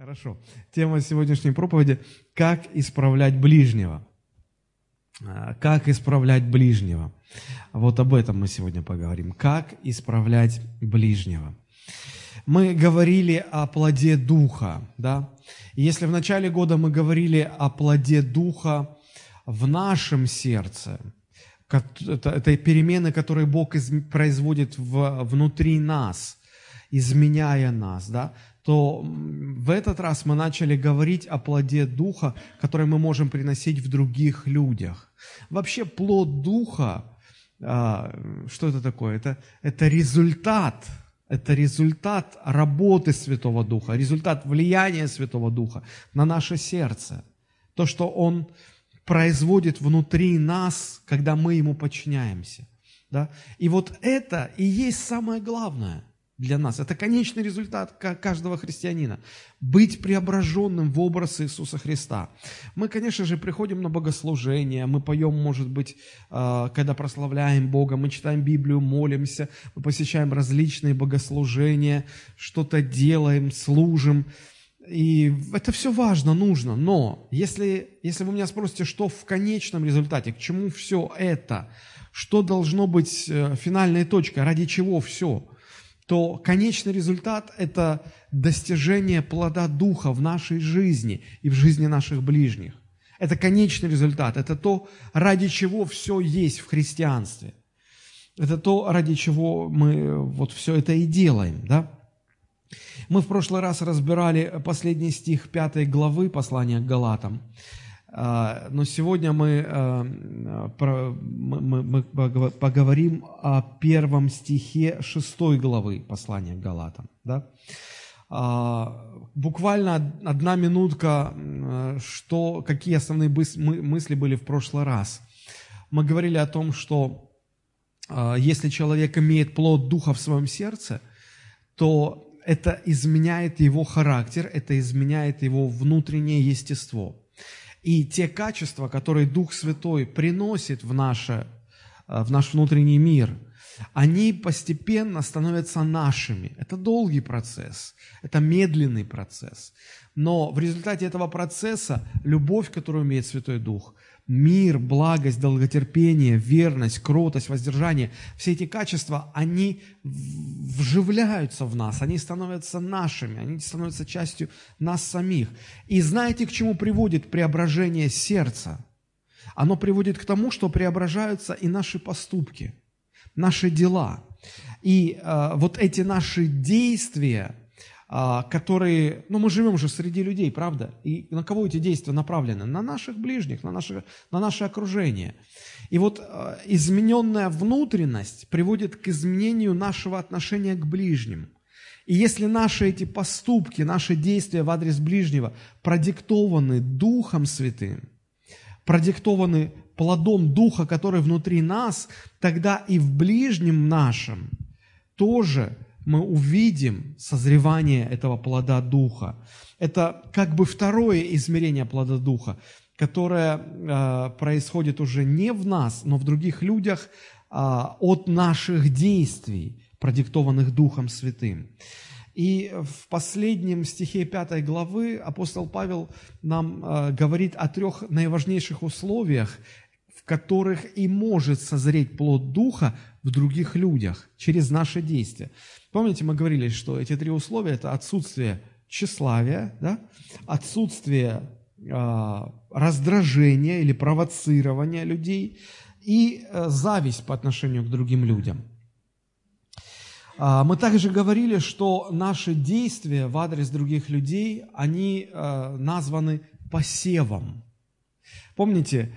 Хорошо. Тема сегодняшней проповеди – как исправлять ближнего. А, как исправлять ближнего. Вот об этом мы сегодня поговорим. Как исправлять ближнего. Мы говорили о плоде Духа, да? Если в начале года мы говорили о плоде Духа в нашем сердце, это, это перемены, которые Бог производит внутри нас, изменяя нас, да, то в этот раз мы начали говорить о плоде Духа, который мы можем приносить в других людях. Вообще плод Духа, а, что это такое? Это, это результат, это результат работы Святого Духа, результат влияния Святого Духа на наше сердце. То, что Он производит внутри нас, когда мы Ему подчиняемся. Да? И вот это и есть самое главное – для нас. Это конечный результат каждого христианина. Быть преображенным в образ Иисуса Христа. Мы, конечно же, приходим на богослужение, мы поем, может быть, а, когда прославляем Бога, мы читаем Библию, молимся, мы посещаем различные богослужения, что-то делаем, служим. И это все важно, нужно. Но если, если вы меня спросите, что в конечном результате, к чему все это, что должно быть э, финальной точкой, ради чего все – то конечный результат – это достижение плода Духа в нашей жизни и в жизни наших ближних. Это конечный результат, это то, ради чего все есть в христианстве. Это то, ради чего мы вот все это и делаем, да? Мы в прошлый раз разбирали последний стих пятой главы послания к Галатам. А, но сегодня мы, а, мы, поговорим о первом стихе шестой главы послания к Галатам. Да? А, буквально одна минутка, что, какие основные мысли были в прошлый раз. Мы говорили о том, что если человек имеет плод Духа в своем сердце, то это изменяет его характер, это изменяет его внутреннее естество – и те качества, которые Дух Святой приносит в, наше, э, в наш внутренний мир, они постепенно становятся нашими. Это долгий процесс, это медленный процесс. Но в результате этого процесса любовь, которую имеет Святой Дух, мир, благость, долготерпение, верность, кротость, воздержание, все эти качества, они вживляются в нас, они становятся нашими, они становятся частью нас самих. И знаете, к чему приводит преображение сердца? Оно приводит к тому, что преображаются и наши поступки, наши дела. И э, вот эти наши действия, которые, ну мы живем же среди людей, правда? И на кого эти действия направлены? На наших ближних, на наше, на наше окружение. И вот а, измененная внутренность приводит к изменению нашего отношения к ближним. И если наши эти поступки, наши действия в адрес ближнего продиктованы Духом Святым, продиктованы плодом Духа, который внутри нас, тогда и в ближнем нашем тоже – мы увидим созревание этого плода Духа. Это как бы второе измерение плода Духа, которое э, происходит уже не в нас, но в других людях э, от наших действий, продиктованных Духом Святым. И в последнем стихе 5 главы апостол Павел нам э, говорит о трех наиважнейших условиях, которых и может созреть плод Духа в других людях через наши действия. Помните, мы говорили, что эти три условия – это отсутствие тщеславия, да? отсутствие э, раздражения или провоцирования людей и э, зависть по отношению к другим людям. Э, мы также говорили, что наши действия в адрес других людей, они э, названы посевом. Помните,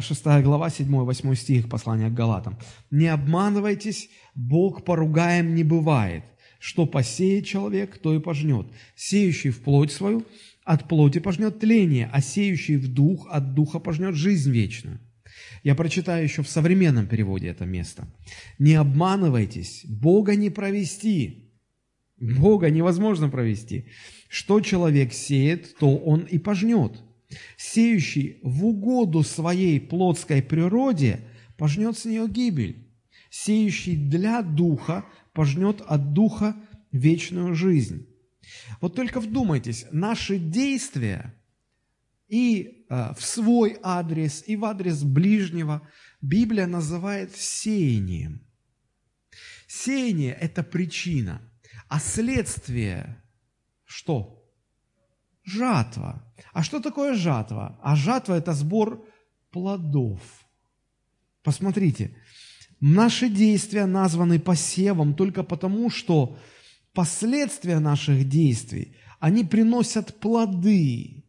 6 э, глава, 7-8 стих послания к Галатам. «Не обманывайтесь, Бог поругаем не бывает. Что посеет человек, то и пожнет. Сеющий в плоть свою, от плоти пожнет тление, а сеющий в дух, от духа пожнет жизнь вечную». Я прочитаю еще в современном переводе это место. «Не обманывайтесь, Бога не провести». Бога невозможно провести. Что человек сеет, то он и пожнет – Сеющий в угоду своей плотской природе пожнет с нее гибель. Сеющий для духа пожнет от духа вечную жизнь. Вот только вдумайтесь, наши действия и э, в свой адрес, и в адрес ближнего Библия называет сеянием. Сеяние – это причина, а следствие – что? Жатва. А что такое жатва? А жатва – это сбор плодов. Посмотрите, наши действия названы посевом только потому, что последствия наших действий, они приносят плоды.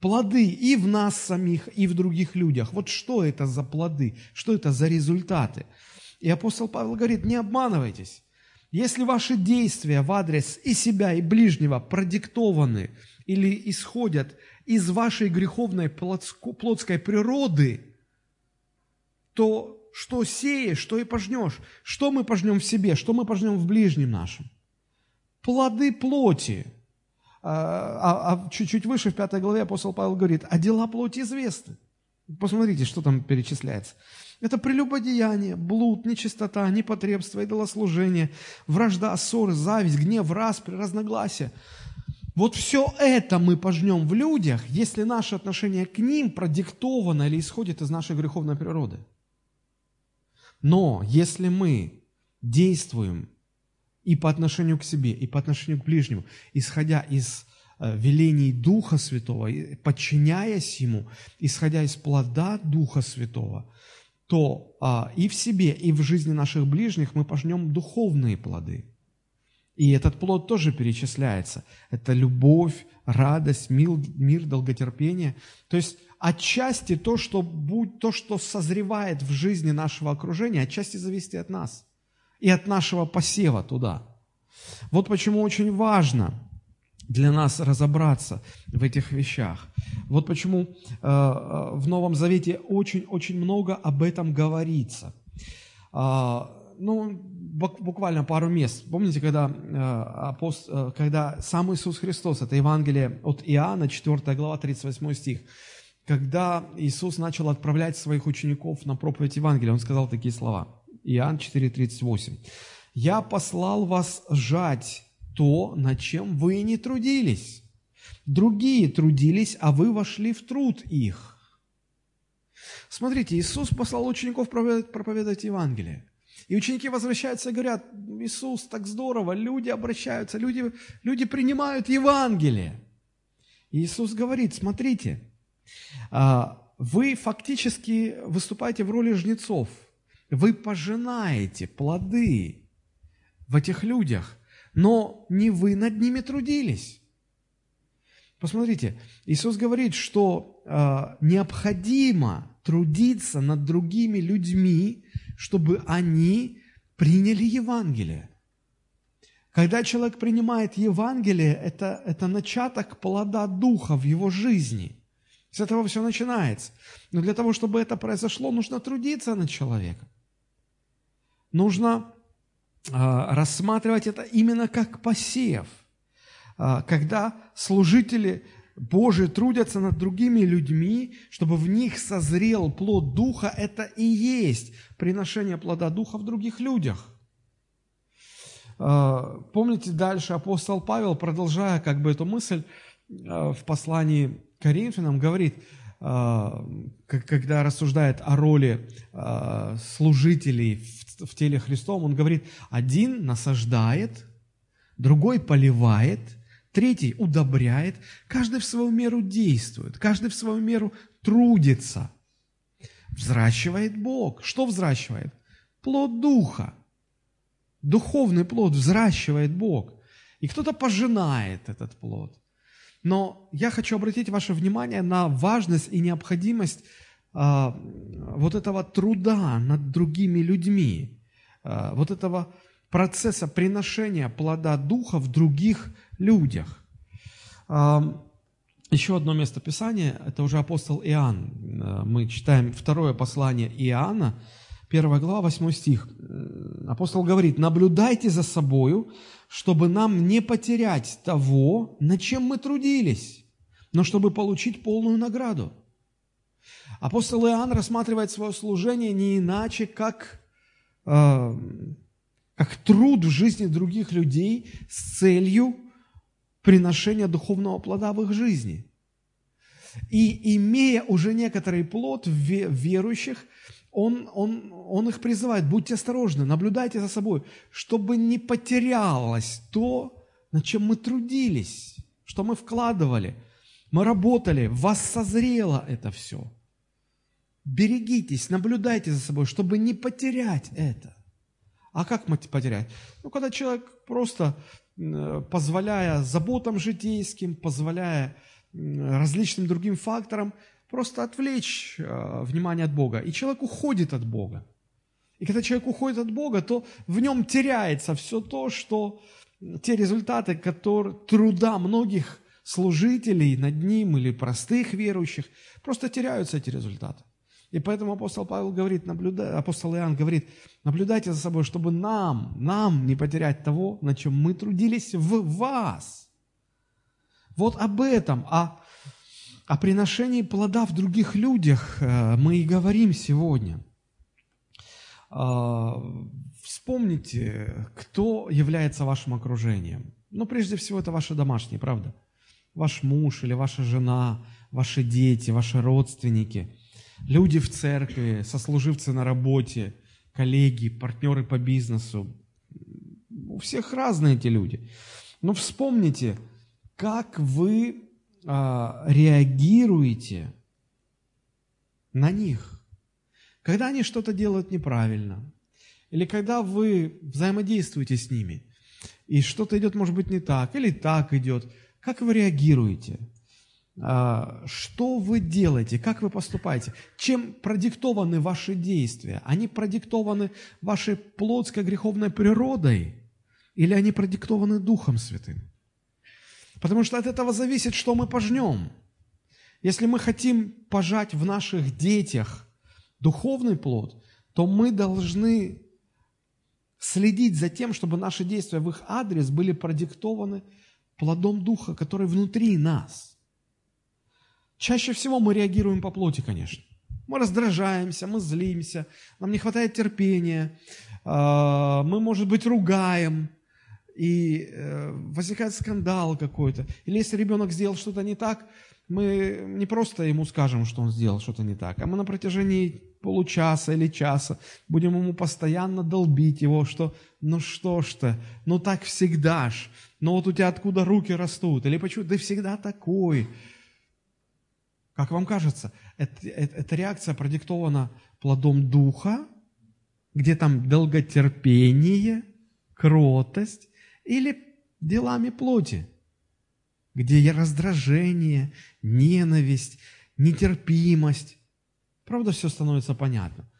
Плоды и в нас самих, и в других людях. Вот что это за плоды, что это за результаты. И апостол Павел говорит, не обманывайтесь. Если ваши действия в адрес и себя, и ближнего продиктованы или исходят из вашей греховной плотской природы, то что сеешь, что и пожнешь. Что мы пожнем в себе, что мы пожнем в ближнем нашем? Плоды плоти. А, а, а чуть-чуть выше, в пятой главе, апостол Павел говорит, а дела плоти известны. Посмотрите, что там перечисляется. Это прелюбодеяние, блуд, нечистота, непотребство, идолослужение, вражда, ссоры, зависть, гнев, распри, разногласия. Вот все это мы пожнем в людях, если наше отношение к ним продиктовано или исходит из нашей греховной природы. Но если мы действуем и по отношению к себе, и по отношению к ближнему, исходя из э, велений Духа Святого, подчиняясь Ему, исходя из плода Духа Святого, то а, и в себе, и в жизни наших ближних мы пожнем духовные плоды. И этот плод тоже перечисляется. Это любовь, радость, мир, мир долготерпение. То есть отчасти то что, будь, то, что созревает в жизни нашего окружения, отчасти зависит от нас и от нашего посева туда. Вот почему очень важно для нас разобраться в этих вещах. Вот почему э, э в Новом Завете очень-очень много об этом говорится. Э, ну, буквально пару мест. Помните, когда, э, апост, э, когда сам Иисус Христос, это Евангелие от Иоанна, 4 глава, 38 стих, когда Иисус начал отправлять своих учеников на проповедь Евангелия, Он сказал такие слова. Иоанн 4,38. «Я послал вас жать то, над чем вы не трудились. Другие трудились, а вы вошли в труд их». Смотрите, Иисус послал учеников проповедовать, проповедовать Евангелие. И ученики возвращаются и говорят, Иисус, так здорово, люди обращаются, люди, люди принимают Евангелие. И Иисус говорит, смотрите, а, вы фактически выступаете в роли жнецов. Вы пожинаете плоды в этих людях, но не вы над ними трудились. Посмотрите, Иисус говорит, что э, необходимо трудиться над другими людьми, чтобы они приняли Евангелие. Когда человек принимает Евангелие, это, это начаток плода Духа в его жизни – с этого все начинается. Но для того, чтобы это произошло, нужно трудиться над человеком. Нужно э, рассматривать это именно как посев. Э, когда служители Божии трудятся над другими людьми, чтобы в них созрел плод Духа, это и есть приношение плода Духа в других людях. Помните дальше апостол Павел, продолжая как бы эту мысль в послании Коринфянам говорит, а, когда рассуждает о роли а, служителей в теле Христовом, он говорит, один насаждает, другой поливает, третий удобряет, каждый в свою меру действует, каждый в свою меру трудится. Взращивает Бог. Что взращивает? Плод Духа. Духовный плод взращивает Бог. И кто-то пожинает этот плод. Но я хочу обратить ваше внимание на важность и необходимость а, вот этого труда над другими людьми, а, вот этого процесса приношения плода Духа в других людях. Еще одно место Писания, это уже апостол Иоанн. А, мы читаем второе послание Иоанна, 1 глава, 8 стих. Апостол говорит, наблюдайте за собою, чтобы нам не потерять того, над чем мы трудились, но чтобы получить полную награду. Апостол Иоанн рассматривает свое служение не иначе, как, э, как труд в жизни других людей с целью приношения духовного плода в их жизни. И имея уже некоторый плод в верующих, он, он, он их призывает, будьте осторожны, наблюдайте за собой, чтобы не потерялось то, над чем мы трудились, что мы вкладывали, мы работали, в вас созрело это все. Берегитесь, наблюдайте за собой, чтобы не потерять это. А как потерять? Ну, когда человек просто, позволяя заботам житейским, позволяя различным другим факторам, просто отвлечь э, внимание от Бога. И человек уходит от Бога. И когда человек уходит от Бога, то в нем теряется все то, что те результаты, которые, труда многих служителей над ним или простых верующих, просто теряются эти результаты. И поэтому апостол Павел говорит, наблюдай, апостол Иоанн говорит, наблюдайте за собой, чтобы нам, нам не потерять того, на чем мы трудились в вас. Вот об этом, о о приношении плода в других людях э, мы и говорим сегодня. А, вспомните, кто является вашим окружением. Ну, прежде всего, это ваши домашние, правда? Ваш муж или ваша жена, ваши дети, ваши родственники, люди в церкви, сослуживцы на работе, коллеги, партнеры по бизнесу. У всех разные эти люди. Но вспомните, как вы а, реагируете на них. Когда они что-то делают неправильно, или когда вы взаимодействуете с ними, и что-то идет, может быть, не так, или так идет, как вы реагируете? А, что вы делаете? Как вы поступаете? Чем продиктованы ваши действия? Они продиктованы вашей плотской греховной природой или они продиктованы Духом Святым? Потому что от этого зависит, что мы пожнем. Если мы хотим пожать в наших детях духовный плод, то мы должны следить за тем, чтобы наши действия в их адрес были продиктованы плодом Духа, который внутри нас. Чаще всего мы реагируем по плоти, конечно. Мы раздражаемся, мы злимся, нам не хватает терпения, а, мы, может быть, ругаем, и э, возникает скандал какой-то. Или если ребенок сделал что-то не так, мы не просто ему скажем, что он сделал что-то не так, а мы на протяжении получаса или часа будем ему постоянно долбить его, что ну что ж ты, ну так всегда ж, ну вот у тебя откуда руки растут, или почему ты всегда такой. Как вам кажется, это, эта реакция продиктована плодом духа, где там долготерпение, кротость, или делами плоти, где раздражение, ненависть, нетерпимость. Правда, все становится понятно.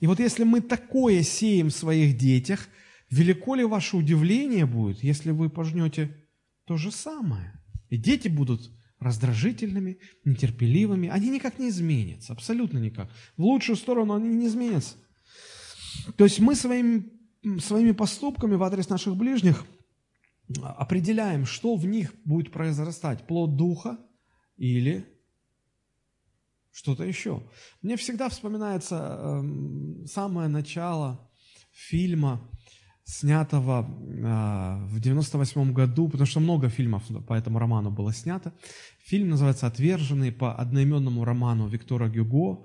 И вот если мы такое сеем в своих детях, велико ли ваше удивление будет, если вы пожнете то же самое? И дети будут раздражительными, нетерпеливыми. Они никак не изменятся, абсолютно никак. В лучшую сторону они не изменятся. То есть мы своими, своими поступками в адрес наших ближних – определяем, что в них будет произрастать, плод духа или что-то еще. Мне всегда вспоминается э, самое начало фильма, снятого э, в 98 году, потому что много фильмов по этому роману было снято. Фильм называется «Отверженный» по одноименному роману Виктора Гюго,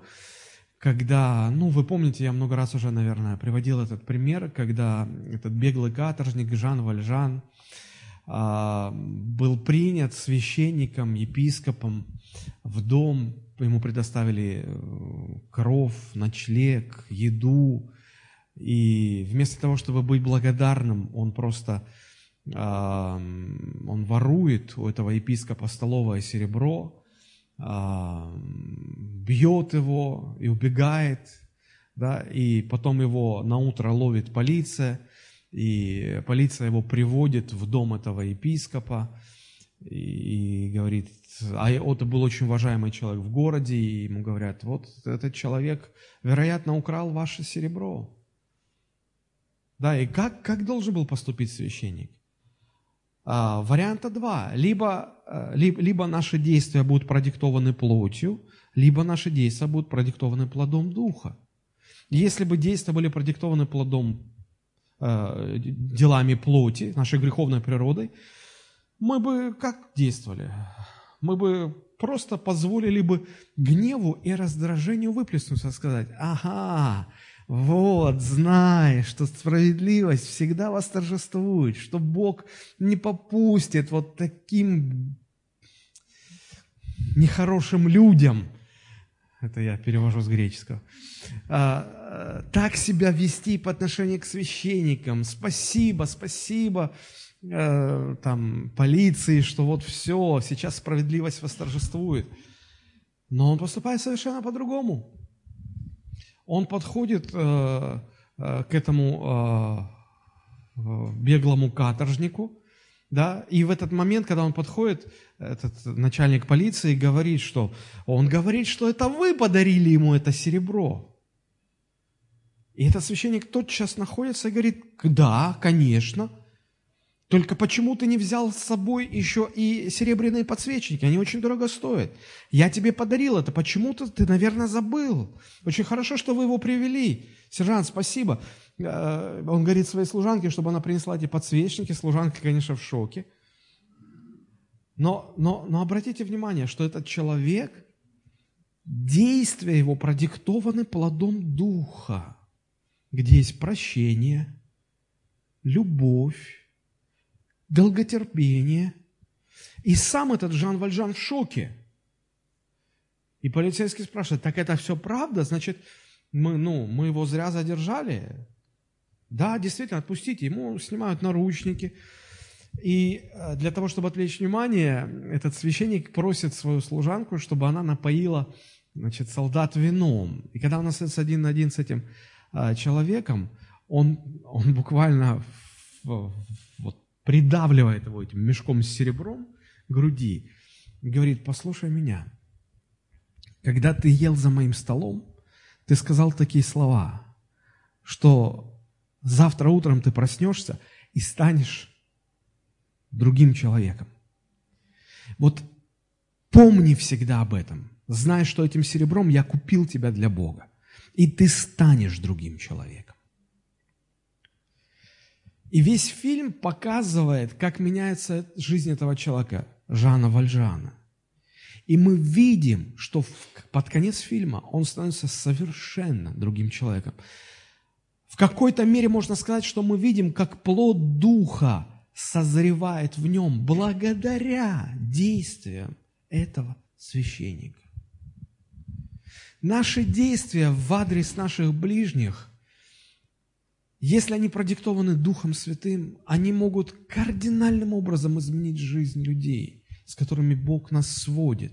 когда, ну, вы помните, я много раз уже, наверное, приводил этот пример, когда этот беглый каторжник Жан Вальжан – а, был принят священником, епископом в дом, ему предоставили э, кров, ночлег, еду, и вместо того, чтобы быть благодарным, он просто он ворует у этого епископа столовое серебро, бьет его и убегает, да, и потом его на утро ловит полиция, и полиция его приводит в дом этого епископа и, говорит, а это был очень уважаемый человек в городе, и ему говорят, вот этот человек, вероятно, украл ваше серебро. Да, и как, как должен был поступить священник? А, варианта два. Либо, либо, э, либо наши действия будут продиктованы плотью, либо наши действия будут продиктованы плодом Духа. Если бы действия были продиктованы плодом Э, делами плоти, нашей греховной природой, мы бы как действовали? Мы бы просто позволили бы гневу и раздражению выплеснуться, сказать, ага, вот, знай, что справедливость всегда восторжествует, что Бог не попустит вот таким нехорошим людям, это я перевожу с греческого, а, так себя вести по отношению к священникам. Спасибо, спасибо э, там, полиции, что вот все, сейчас справедливость восторжествует. Но он поступает совершенно по-другому. Он подходит э, э, к этому э, беглому каторжнику, да, и в этот момент, когда он подходит, этот начальник полиции говорит, что он говорит, что это вы подарили ему это серебро. И этот священник тотчас находится и говорит, да, конечно, только почему ты не взял с собой еще и серебряные подсвечники? Они очень дорого стоят. Я тебе подарил это. Почему-то ты, наверное, забыл. Очень хорошо, что вы его привели. Сержант, спасибо. Э, он говорит своей служанке, чтобы она принесла эти подсвечники. Служанка, конечно, в шоке. Но, но, но обратите внимание, что этот человек, действия его продиктованы плодом Духа, где есть прощение, любовь, долготерпение. И сам этот Жан Вальжан в шоке. И полицейский спрашивает, так это все правда? Значит, мы, ну, мы его зря задержали? Да, действительно, отпустите. Ему снимают наручники. И э, для того, чтобы отвлечь внимание, этот священник просит свою служанку, чтобы она напоила значит, солдат вином. И когда он остается один на один с этим э, человеком, он, он буквально в, вот, придавливает его этим мешком с серебром груди, говорит, послушай меня, когда ты ел за моим столом, ты сказал такие слова, что завтра утром ты проснешься и станешь другим человеком. Вот помни всегда об этом. Знай, что этим серебром я купил тебя для Бога. И ты станешь другим человеком. И весь фильм показывает, как меняется жизнь этого человека, Жана Вальжана. И мы видим, что под конец фильма он становится совершенно другим человеком. В какой-то мере можно сказать, что мы видим, как плод духа созревает в нем благодаря действиям этого священника. Наши действия в адрес наших ближних – если они продиктованы Духом Святым, они могут кардинальным образом изменить жизнь людей, с которыми Бог нас сводит.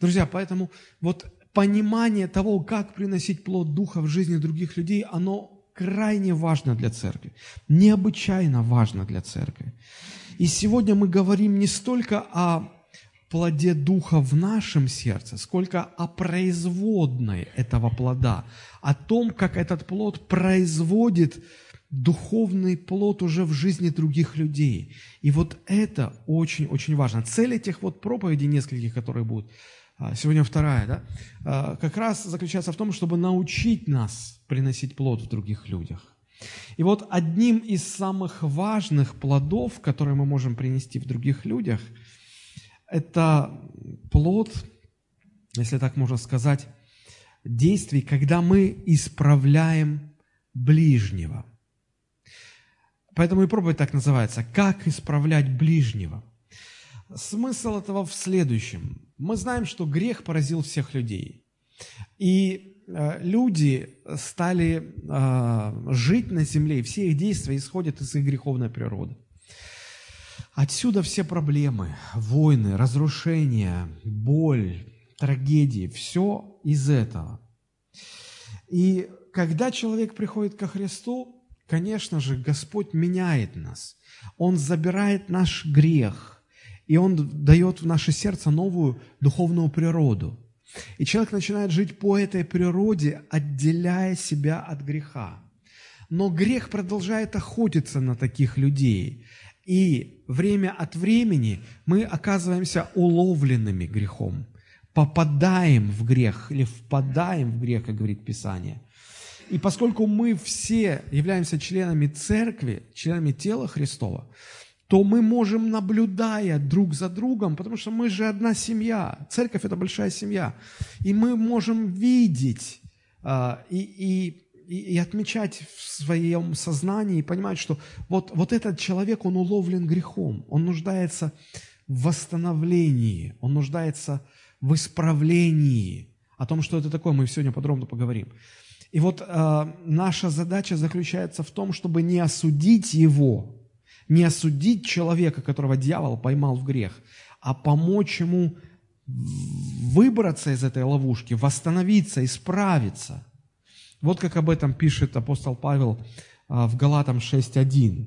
Друзья, поэтому вот понимание того, как приносить плод Духа в жизни других людей, оно крайне важно для церкви, необычайно важно для церкви. И сегодня мы говорим не столько о плоде Духа в нашем сердце, сколько о производной этого плода, о том, как этот плод производит духовный плод уже в жизни других людей. И вот это очень-очень важно. Цель этих вот проповедей нескольких, которые будут, а, сегодня вторая, да, а, как раз заключается в том, чтобы научить нас приносить плод в других людях. И вот одним из самых важных плодов, которые мы можем принести в других людях – это плод, если так можно сказать, действий, когда мы исправляем ближнего. Поэтому и проповедь так называется «Как исправлять ближнего?». Смысл этого в следующем. Мы знаем, что грех поразил всех людей. И э, люди стали э, жить на земле, и все их действия исходят из их греховной природы. Отсюда все проблемы, войны, разрушения, боль, трагедии, все из этого. И когда человек приходит ко Христу, конечно же, Господь меняет нас. Он забирает наш грех, и Он дает в наше сердце новую духовную природу. И человек начинает жить по этой природе, отделяя себя от греха. Но грех продолжает охотиться на таких людей. И время от времени мы оказываемся уловленными грехом, попадаем в грех или впадаем в грех, как говорит Писание. И поскольку мы все являемся членами церкви, членами тела Христова, то мы можем, наблюдая друг за другом, потому что мы же одна семья, церковь – это большая семья, и мы можем видеть а, и, и, и отмечать в своем сознании, и понимать, что вот, вот этот человек, он уловлен грехом, он нуждается в восстановлении, он нуждается в исправлении. О том, что это такое, мы сегодня подробно поговорим. И вот э, наша задача заключается в том, чтобы не осудить его, не осудить человека, которого дьявол поймал в грех, а помочь ему выбраться из этой ловушки, восстановиться, исправиться. Вот как об этом пишет апостол Павел э, в Галатам 6.1.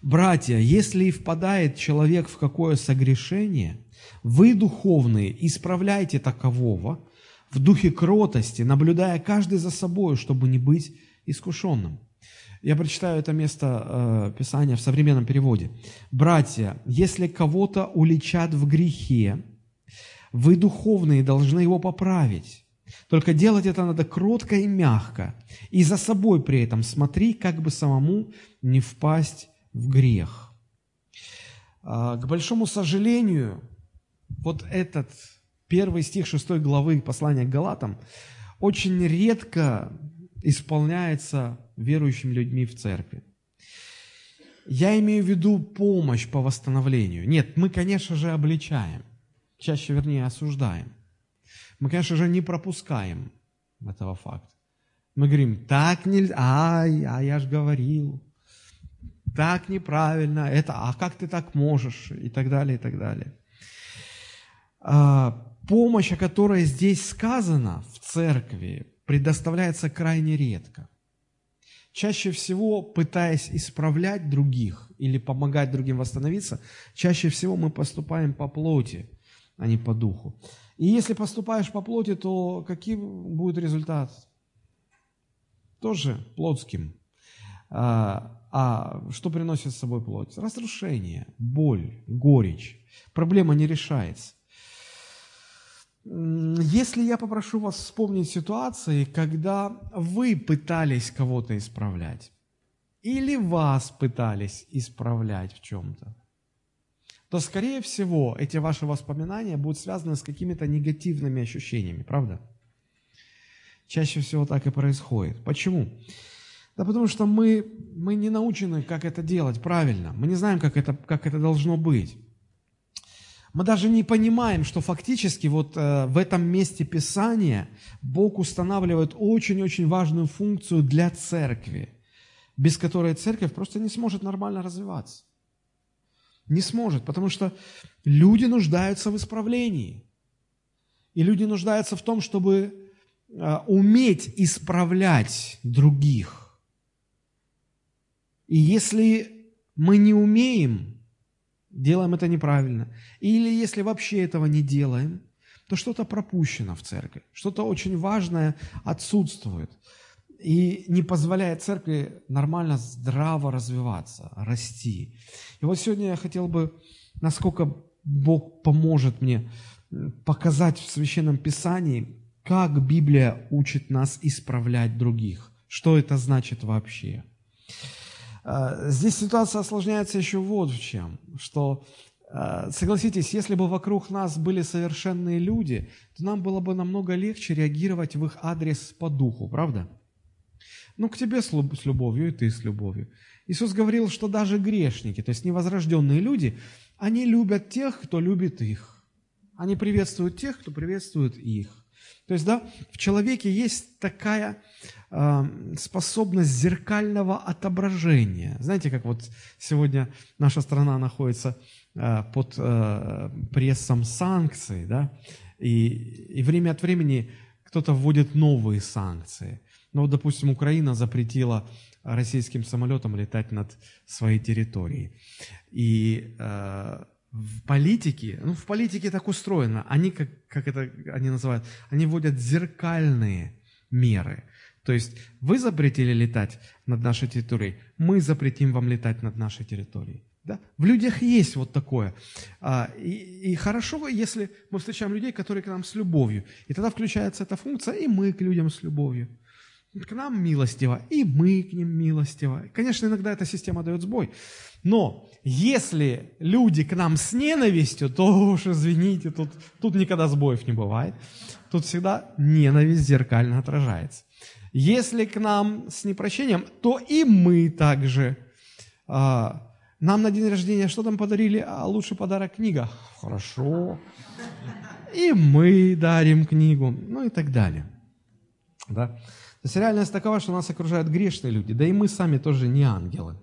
«Братья, если впадает человек в какое согрешение, вы, духовные, исправляйте такового в духе кротости, наблюдая каждый за собой, чтобы не быть искушенным». Я прочитаю это место э, Писания в современном переводе. «Братья, если кого-то уличат в грехе, вы, духовные, должны его поправить. Только делать это надо кротко и мягко, и за собой при этом смотри, как бы самому не впасть в грех». А, к большому сожалению, вот этот первый стих 6 главы послания к Галатам очень редко исполняется верующими людьми в церкви. Я имею в виду помощь по восстановлению. Нет, мы, конечно же, обличаем, чаще, вернее, осуждаем. Мы, конечно же, не пропускаем этого факта. Мы говорим, так нельзя, ай, а я же говорил, так неправильно, это, а как ты так можешь, и так далее, и так далее. А, помощь, о которой здесь сказано в церкви, предоставляется крайне редко. Чаще всего, пытаясь исправлять других или помогать другим восстановиться, чаще всего мы поступаем по плоти, а не по духу. И если поступаешь по плоти, то каким будет результат? Тоже плотским. А, а что приносит с собой плоть? Разрушение, боль, горечь. Проблема не решается. Если я попрошу вас вспомнить ситуации, когда вы пытались кого-то исправлять, или вас пытались исправлять в чем-то, то, скорее всего, эти ваши воспоминания будут связаны с какими-то негативными ощущениями, правда? Чаще всего так и происходит. Почему? Да потому что мы, мы не научены, как это делать правильно. Мы не знаем, как это, как это должно быть. Мы даже не понимаем, что фактически вот э, в этом месте Писания Бог устанавливает очень-очень важную функцию для церкви, без которой церковь просто не сможет нормально развиваться. Не сможет, потому что люди нуждаются в исправлении. И люди нуждаются в том, чтобы э, уметь исправлять других. И если мы не умеем, делаем это неправильно. Или если вообще этого не делаем, то что-то пропущено в церкви, что-то очень важное отсутствует и не позволяет церкви нормально, здраво развиваться, расти. И вот сегодня я хотел бы, насколько Бог поможет мне показать в Священном Писании, как Библия учит нас исправлять других. Что это значит вообще? А, здесь ситуация осложняется еще вот в чем, что, а, согласитесь, если бы вокруг нас были совершенные люди, то нам было бы намного легче реагировать в их адрес по духу, правда? Ну, к тебе с любовью, и ты с любовью. Иисус говорил, что даже грешники, то есть невозрожденные люди, они любят тех, кто любит их. Они приветствуют тех, кто приветствует их. То есть, да, в человеке есть такая э, способность зеркального отображения. Знаете, как вот сегодня наша страна находится э, под э, прессом санкций, да, и, и время от времени кто-то вводит новые санкции. Ну, вот, допустим, Украина запретила российским самолетам летать над своей территорией. И э, в политике, ну, в политике так устроено, они, как, как это они называют, они вводят зеркальные меры. То есть вы запретили летать над нашей территорией, мы запретим вам летать над нашей территорией. Да? В людях есть вот такое. А, и, и хорошо, если мы встречаем людей, которые к нам с любовью. И тогда включается эта функция, и мы к людям с любовью. К нам милостиво, и мы к ним милостиво. Конечно, иногда эта система дает сбой. Но если люди к нам с ненавистью, то уж извините, тут, тут никогда сбоев не бывает. Тут всегда ненависть зеркально отражается. Если к нам с непрощением, то и мы также. А, нам на день рождения что там подарили? А лучший подарок книга. Хорошо. И мы дарим книгу. Ну и так далее. Да? То есть реальность такова, что нас окружают грешные люди. Да и мы сами тоже не ангелы.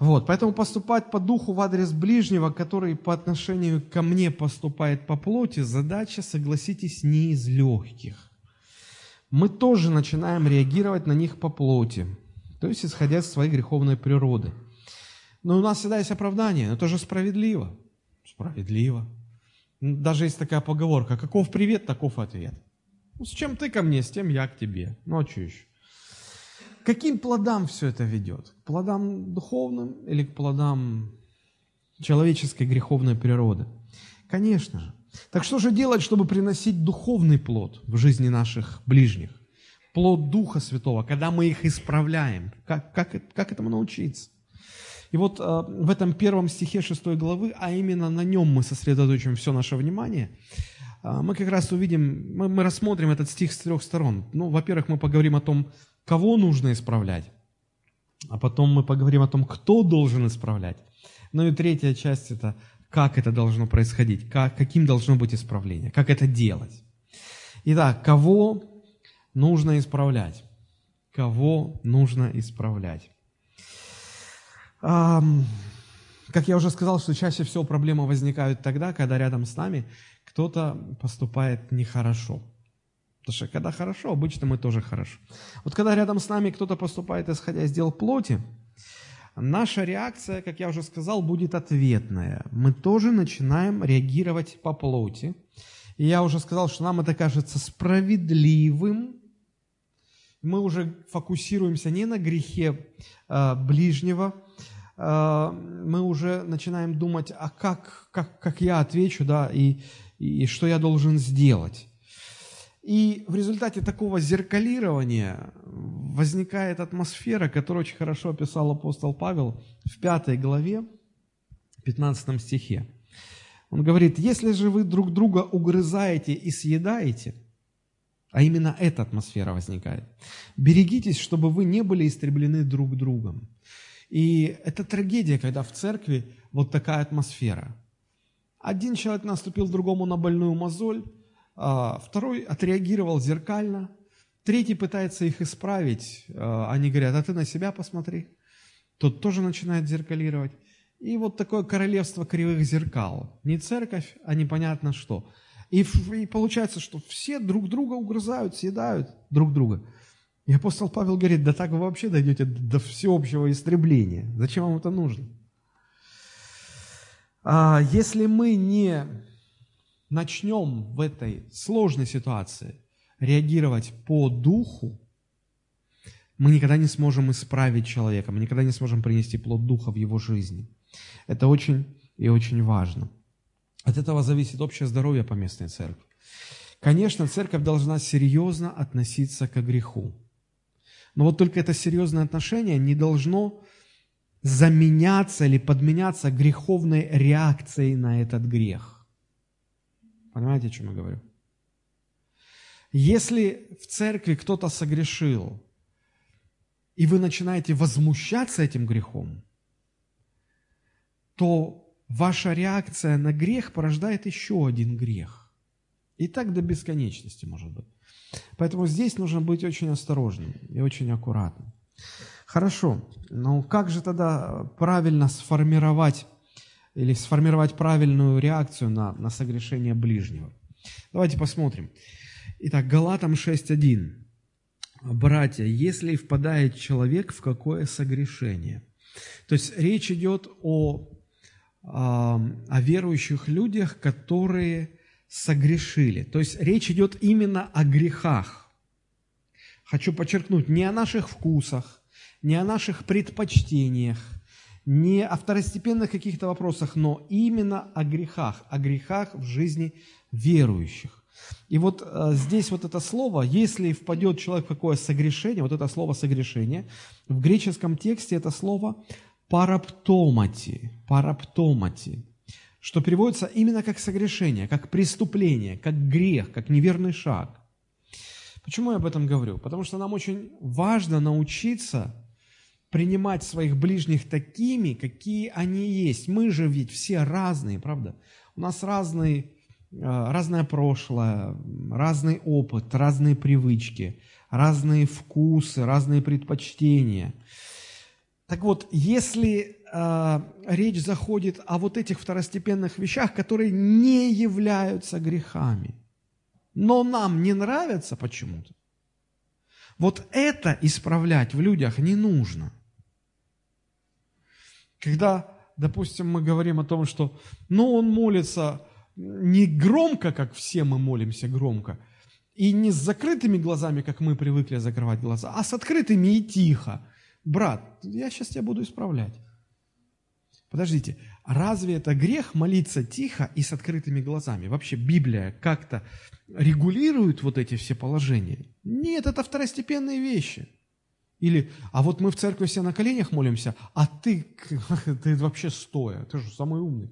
Вот, поэтому поступать по духу в адрес ближнего, который по отношению ко мне поступает по плоти, задача, согласитесь, не из легких. Мы тоже начинаем реагировать на них по плоти, то есть исходя из своей греховной природы. Но у нас всегда есть оправдание, но тоже справедливо. Справедливо. Даже есть такая поговорка, каков привет, таков ответ. Ну, с чем ты ко мне, с тем я к тебе. Ну, а что еще? каким плодам все это ведет? К плодам духовным или к плодам человеческой греховной природы? Конечно же. Так что же делать, чтобы приносить духовный плод в жизни наших ближних? Плод Духа Святого, когда мы их исправляем. Как, как, как этому научиться? И вот э, в этом первом стихе 6 главы, а именно на нем мы сосредоточим все наше внимание, э, мы как раз увидим, мы, мы рассмотрим этот стих с трех сторон. Ну, во-первых, мы поговорим о том, кого нужно исправлять, а потом мы поговорим о том, кто должен исправлять. Ну и третья часть – это как это должно происходить, как, каким должно быть исправление, как это делать. Итак, кого нужно исправлять? Кого нужно исправлять? Как я уже сказал, что чаще всего проблемы возникают тогда, когда рядом с нами кто-то поступает нехорошо. Потому что когда хорошо, обычно мы тоже хорошо. Вот когда рядом с нами кто-то поступает, исходя из дел плоти, наша реакция, как я уже сказал, будет ответная. Мы тоже начинаем реагировать по плоти. И я уже сказал, что нам это кажется справедливым. Мы уже фокусируемся не на грехе э, ближнего, э, мы уже начинаем думать, а как, как, как я отвечу, да, и, и что я должен сделать. И в результате такого зеркалирования возникает атмосфера, которую очень хорошо описал апостол Павел в пятой главе, 15 стихе. Он говорит, если же вы друг друга угрызаете и съедаете, а именно эта атмосфера возникает, берегитесь, чтобы вы не были истреблены друг другом. И это трагедия, когда в церкви вот такая атмосфера. Один человек наступил другому на больную мозоль, а, второй отреагировал зеркально, третий пытается их исправить, а, они говорят, а ты на себя посмотри. Тот тоже начинает зеркалировать. И вот такое королевство кривых зеркал. Не церковь, а непонятно что. И, и получается, что все друг друга угрызают, съедают друг друга. И апостол Павел говорит, да так вы вообще дойдете до всеобщего истребления. Зачем вам это нужно? А если мы не начнем в этой сложной ситуации реагировать по духу, мы никогда не сможем исправить человека, мы никогда не сможем принести плод духа в его жизни. Это очень и очень важно. От этого зависит общее здоровье поместной церкви. Конечно, церковь должна серьезно относиться к греху. Но вот только это серьезное отношение не должно заменяться или подменяться греховной реакцией на этот грех. Понимаете, о чем я говорю? Если в церкви кто-то согрешил, и вы начинаете возмущаться этим грехом, то ваша реакция на грех порождает еще один грех. И так до бесконечности может быть. Поэтому здесь нужно быть очень осторожным и очень аккуратным. Хорошо, но как же тогда правильно сформировать или сформировать правильную реакцию на, на согрешение ближнего. Давайте посмотрим. Итак, Галатам 6.1. Братья, если впадает человек в какое согрешение? То есть речь идет о, о, верующих людях, которые согрешили. То есть речь идет именно о грехах. Хочу подчеркнуть, не о наших вкусах, не о наших предпочтениях, не о второстепенных каких-то вопросах, но именно о грехах, о грехах в жизни верующих. И вот э, здесь вот это слово, если впадет человек в какое согрешение, вот это слово согрешение, в греческом тексте это слово параптомати, параптомати, что переводится именно как согрешение, как преступление, как грех, как неверный шаг. Почему я об этом говорю? Потому что нам очень важно научиться принимать своих ближних такими, какие они есть. Мы же ведь все разные, правда? У нас разный, э, разное прошлое, разный опыт, разные привычки, разные вкусы, разные предпочтения. Так вот, если э, речь заходит о вот этих второстепенных вещах, которые не являются грехами, но нам не нравятся почему-то, вот это исправлять в людях не нужно – когда, допустим, мы говорим о том, что, ну, он молится не громко, как все мы молимся громко, и не с закрытыми глазами, как мы привыкли закрывать глаза, а с открытыми и тихо. Брат, я сейчас тебя буду исправлять. Подождите, разве это грех молиться тихо и с открытыми глазами? Вообще Библия как-то регулирует вот эти все положения? Нет, это второстепенные вещи. Или, а вот мы в церкви все на коленях молимся, а ты, ты вообще стоя, ты же самый умный.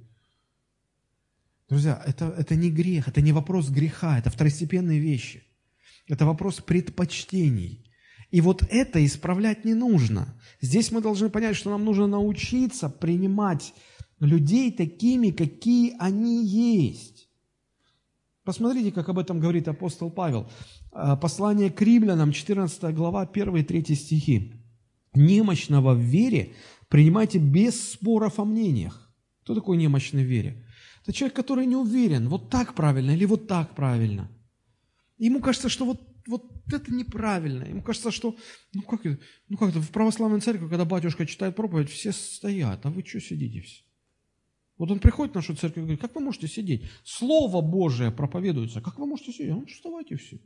Друзья, это, это не грех, это не вопрос греха, это второстепенные вещи. Это вопрос предпочтений. И вот это исправлять не нужно. Здесь мы должны понять, что нам нужно научиться принимать людей такими, какие они есть. Посмотрите, как об этом говорит апостол Павел. Э, послание к римлянам, 14 глава, 1 и 3 стихи. «Немощного в вере принимайте без споров о мнениях». Кто такой немощный в вере? Это человек, который не уверен, вот так правильно или вот так правильно. Ему кажется, что вот, вот это неправильно. Ему кажется, что, ну как, ну как это, в православной церкви, когда батюшка читает проповедь, все стоят, а вы что сидите все? Вот он приходит в нашу церковь и говорит, как вы можете сидеть? Слово Божие проповедуется, как вы можете сидеть? Ну, вставайте все.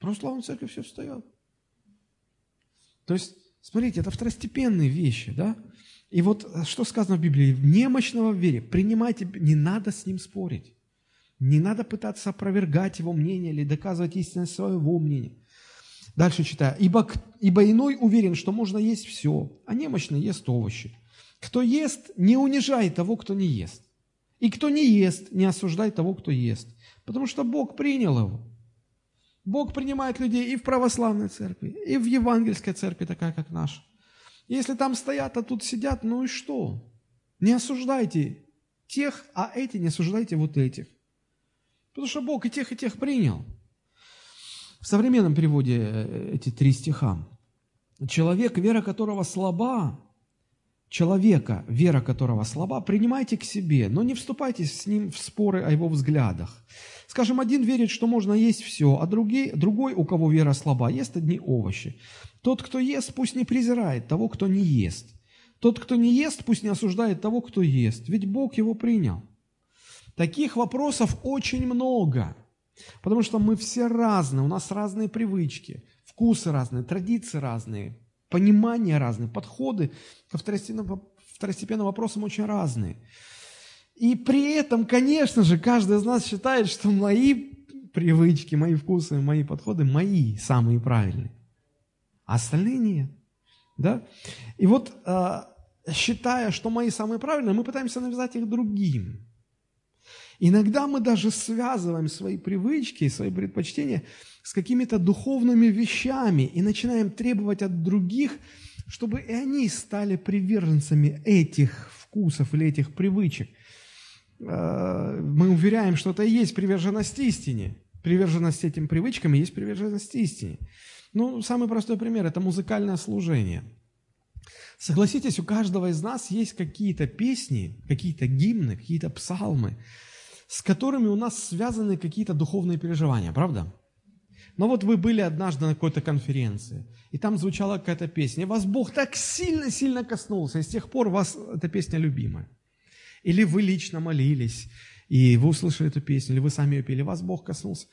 Православная церковь все встает. То есть, смотрите, это второстепенные вещи, да? И вот э, что сказано в Библии? Немощного в вере принимайте, не надо с ним спорить. Не надо пытаться опровергать его мнение или доказывать истинность своего мнения. Дальше читаю. Ибо, ибо иной уверен, что можно есть все, а немощный ест овощи. Кто ест, не унижает того, кто не ест. И кто не ест, не осуждает того, кто ест. Потому что Бог принял его. Бог принимает людей и в православной церкви, и в евангельской церкви, такая как наша. Если там стоят, а тут сидят, ну и что? Не осуждайте тех, а эти не осуждайте вот этих. Потому что Бог и тех, и тех принял. В современном переводе э, эти три стиха. Человек, вера которого слаба, человека, вера которого слаба, принимайте к себе, но не вступайте с ним в споры о его взглядах. Скажем, один верит, что можно есть все, а другой, другой, у кого вера слаба, ест одни овощи. Тот, кто ест, пусть не презирает того, кто не ест. Тот, кто не ест, пусть не осуждает того, кто ест, ведь Бог его принял. Таких вопросов очень много, потому что мы все разные, у нас разные привычки, вкусы разные, традиции разные, понимания разные, подходы ко второстепенным, второстепенным вопросам очень разные. И при этом, конечно же, каждый из нас считает, что мои привычки, мои вкусы, мои подходы, мои самые правильные. А остальные нет. Да? И вот, а, считая, что мои самые правильные, мы пытаемся навязать их другим. Иногда мы даже связываем свои привычки, свои предпочтения с какими-то духовными вещами и начинаем требовать от других, чтобы и они стали приверженцами этих вкусов или этих привычек – Э, мы уверяем, что это и есть приверженность истине. Приверженность этим привычкам и есть приверженность истине. Ну, самый простой пример – это музыкальное служение. Согласитесь, у каждого из нас есть какие-то песни, какие-то гимны, какие-то псалмы, с которыми у нас связаны какие-то духовные переживания, правда? Но вот вы были однажды на какой-то конференции, и там звучала какая-то песня, и вас Бог так сильно-сильно коснулся, и с тех пор вас эта песня любимая. Или вы лично молились, и вы услышали эту песню, или вы сами ее пели, вас Бог коснулся.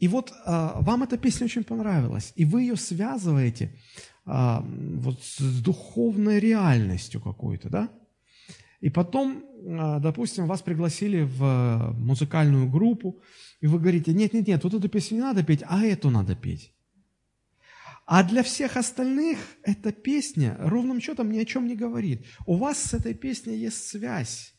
И вот а, вам эта песня очень понравилась, и вы ее связываете а, вот с духовной реальностью какой-то, да? И потом допустим, вас пригласили в э, музыкальную группу, и вы говорите, нет-нет-нет, вот эту песню не надо петь, а эту надо петь. А для всех остальных эта песня ровным счетом ни о чем не говорит. У вас с этой песней есть связь.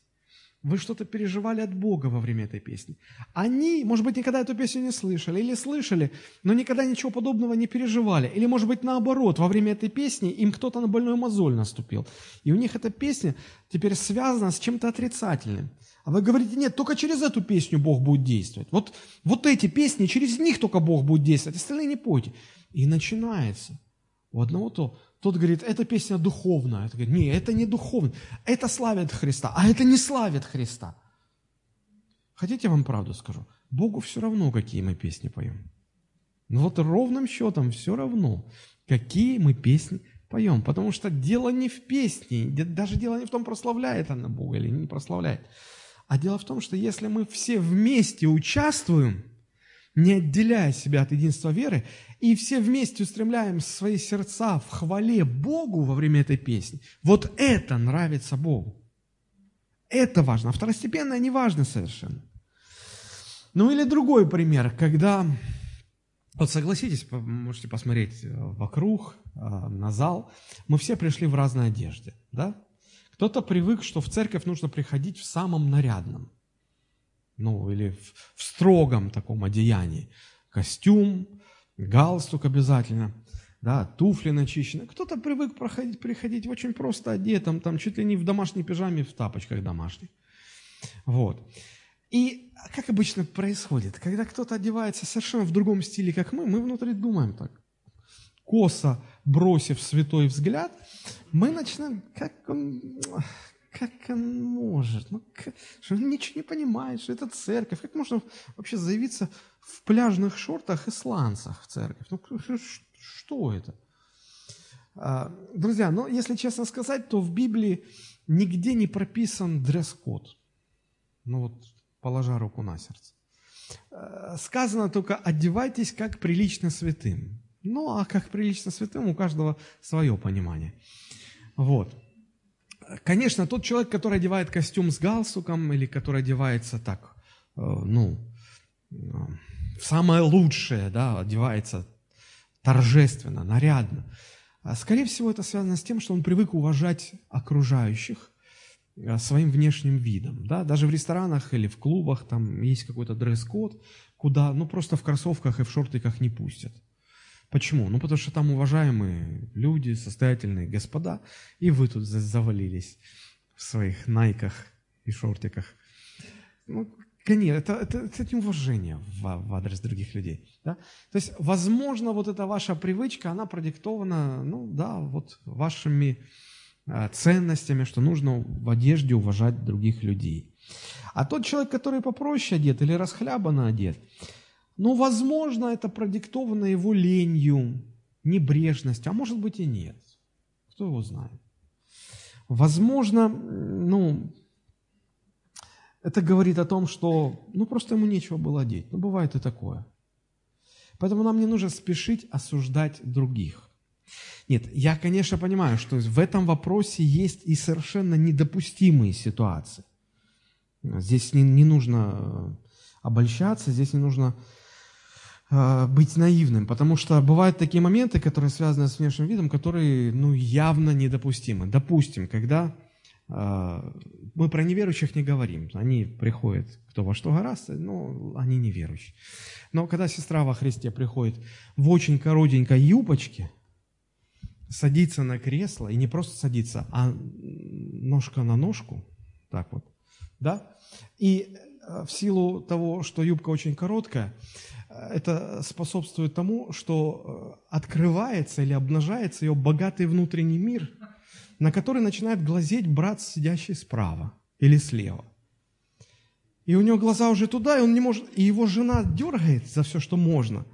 Вы что-то переживали от Бога во время этой песни. Они, может быть, никогда эту песню не слышали, или слышали, но никогда ничего подобного не переживали. Или, может быть, наоборот, во время этой песни им кто-то на больную мозоль наступил. И у них эта песня теперь связана с чем-то отрицательным. А вы говорите, нет, только через эту песню Бог будет действовать. Вот, вот эти песни, через них только Бог будет действовать, остальные не пойте. И начинается. У одного то тот говорит, эта песня духовная. Это говорит, не, это не духовная. Это славит Христа, а это не славит Христа. Хотите, я вам правду скажу? Богу все равно, какие мы песни поем. Но вот ровным счетом все равно, какие мы песни поем. Потому что дело не в песне, даже дело не в том, прославляет она Бога или не прославляет. А дело в том, что если мы все вместе участвуем – не отделяя себя от единства веры, и все вместе устремляем свои сердца в хвале Богу во время этой песни. Вот это нравится Богу. Это важно. А второстепенное не важно совершенно. Ну или другой пример, когда, вот согласитесь, можете посмотреть э, вокруг, э, на зал, мы все пришли в разной одежде, да? Кто-то привык, что в церковь нужно приходить в самом нарядном – ну, или в, в строгом таком одеянии. Костюм, галстук обязательно, да, туфли начищены. Кто-то привык проходить, приходить очень просто одетым, там чуть ли не в домашней пижаме, в тапочках домашних. Вот. И как обычно происходит, когда кто-то одевается совершенно в другом стиле, как мы, мы внутри думаем так. Косо бросив святой взгляд, мы начинаем, как он, как он может? Ну, как, что он ничего не понимает, что это церковь. Как можно вообще заявиться в пляжных шортах и сланцах в церковь? Ну, что это? А, друзья, ну, если честно сказать, то в Библии нигде не прописан дресс-код. Ну вот, положа руку на сердце. А, сказано только «одевайтесь как прилично святым». Ну, а как прилично святым у каждого свое понимание. Вот. Конечно, тот человек, который одевает костюм с галстуком или который одевается так, э, ну, э, самое лучшее, да, одевается торжественно, нарядно. А, скорее всего, это связано с тем, что он привык уважать окружающих э, своим внешним видом. Да? Даже в ресторанах или в клубах там есть какой-то дресс-код, куда ну, просто в кроссовках и в шортиках не пустят. Почему? Ну, потому что там уважаемые люди, состоятельные господа, и вы тут завалились в своих найках и шортиках. Ну, конечно, это, это, это неуважение в, в адрес других людей. Да? То есть, возможно, вот эта ваша привычка, она продиктована, ну да, вот вашими а, ценностями, что нужно в одежде уважать других людей. А тот человек, который попроще одет или расхлябанно одет, но, возможно, это продиктовано его ленью, небрежностью, а может быть и нет. Кто его знает? Возможно, ну, это говорит о том, что, ну, просто ему нечего было одеть. Ну, бывает и такое. Поэтому нам не нужно спешить осуждать других. Нет, я, конечно, понимаю, что в этом вопросе есть и совершенно недопустимые ситуации. Здесь не, не нужно обольщаться, здесь не нужно быть наивным, потому что бывают такие моменты, которые связаны с внешним видом, которые ну, явно недопустимы. Допустим, когда э, мы про неверующих не говорим, они приходят кто во что гораздо, но они неверующие. Но когда сестра во Христе приходит в очень коротенькой юбочке, садится на кресло, и не просто садится, а ножка на ножку, так вот, да, и э, в силу того, что юбка очень короткая, это способствует тому, что э, открывается или обнажается ее богатый внутренний мир, на который начинает глазеть брат, сидящий справа или слева. И у него глаза уже туда, и он не может, и его жена дергает за все, что можно.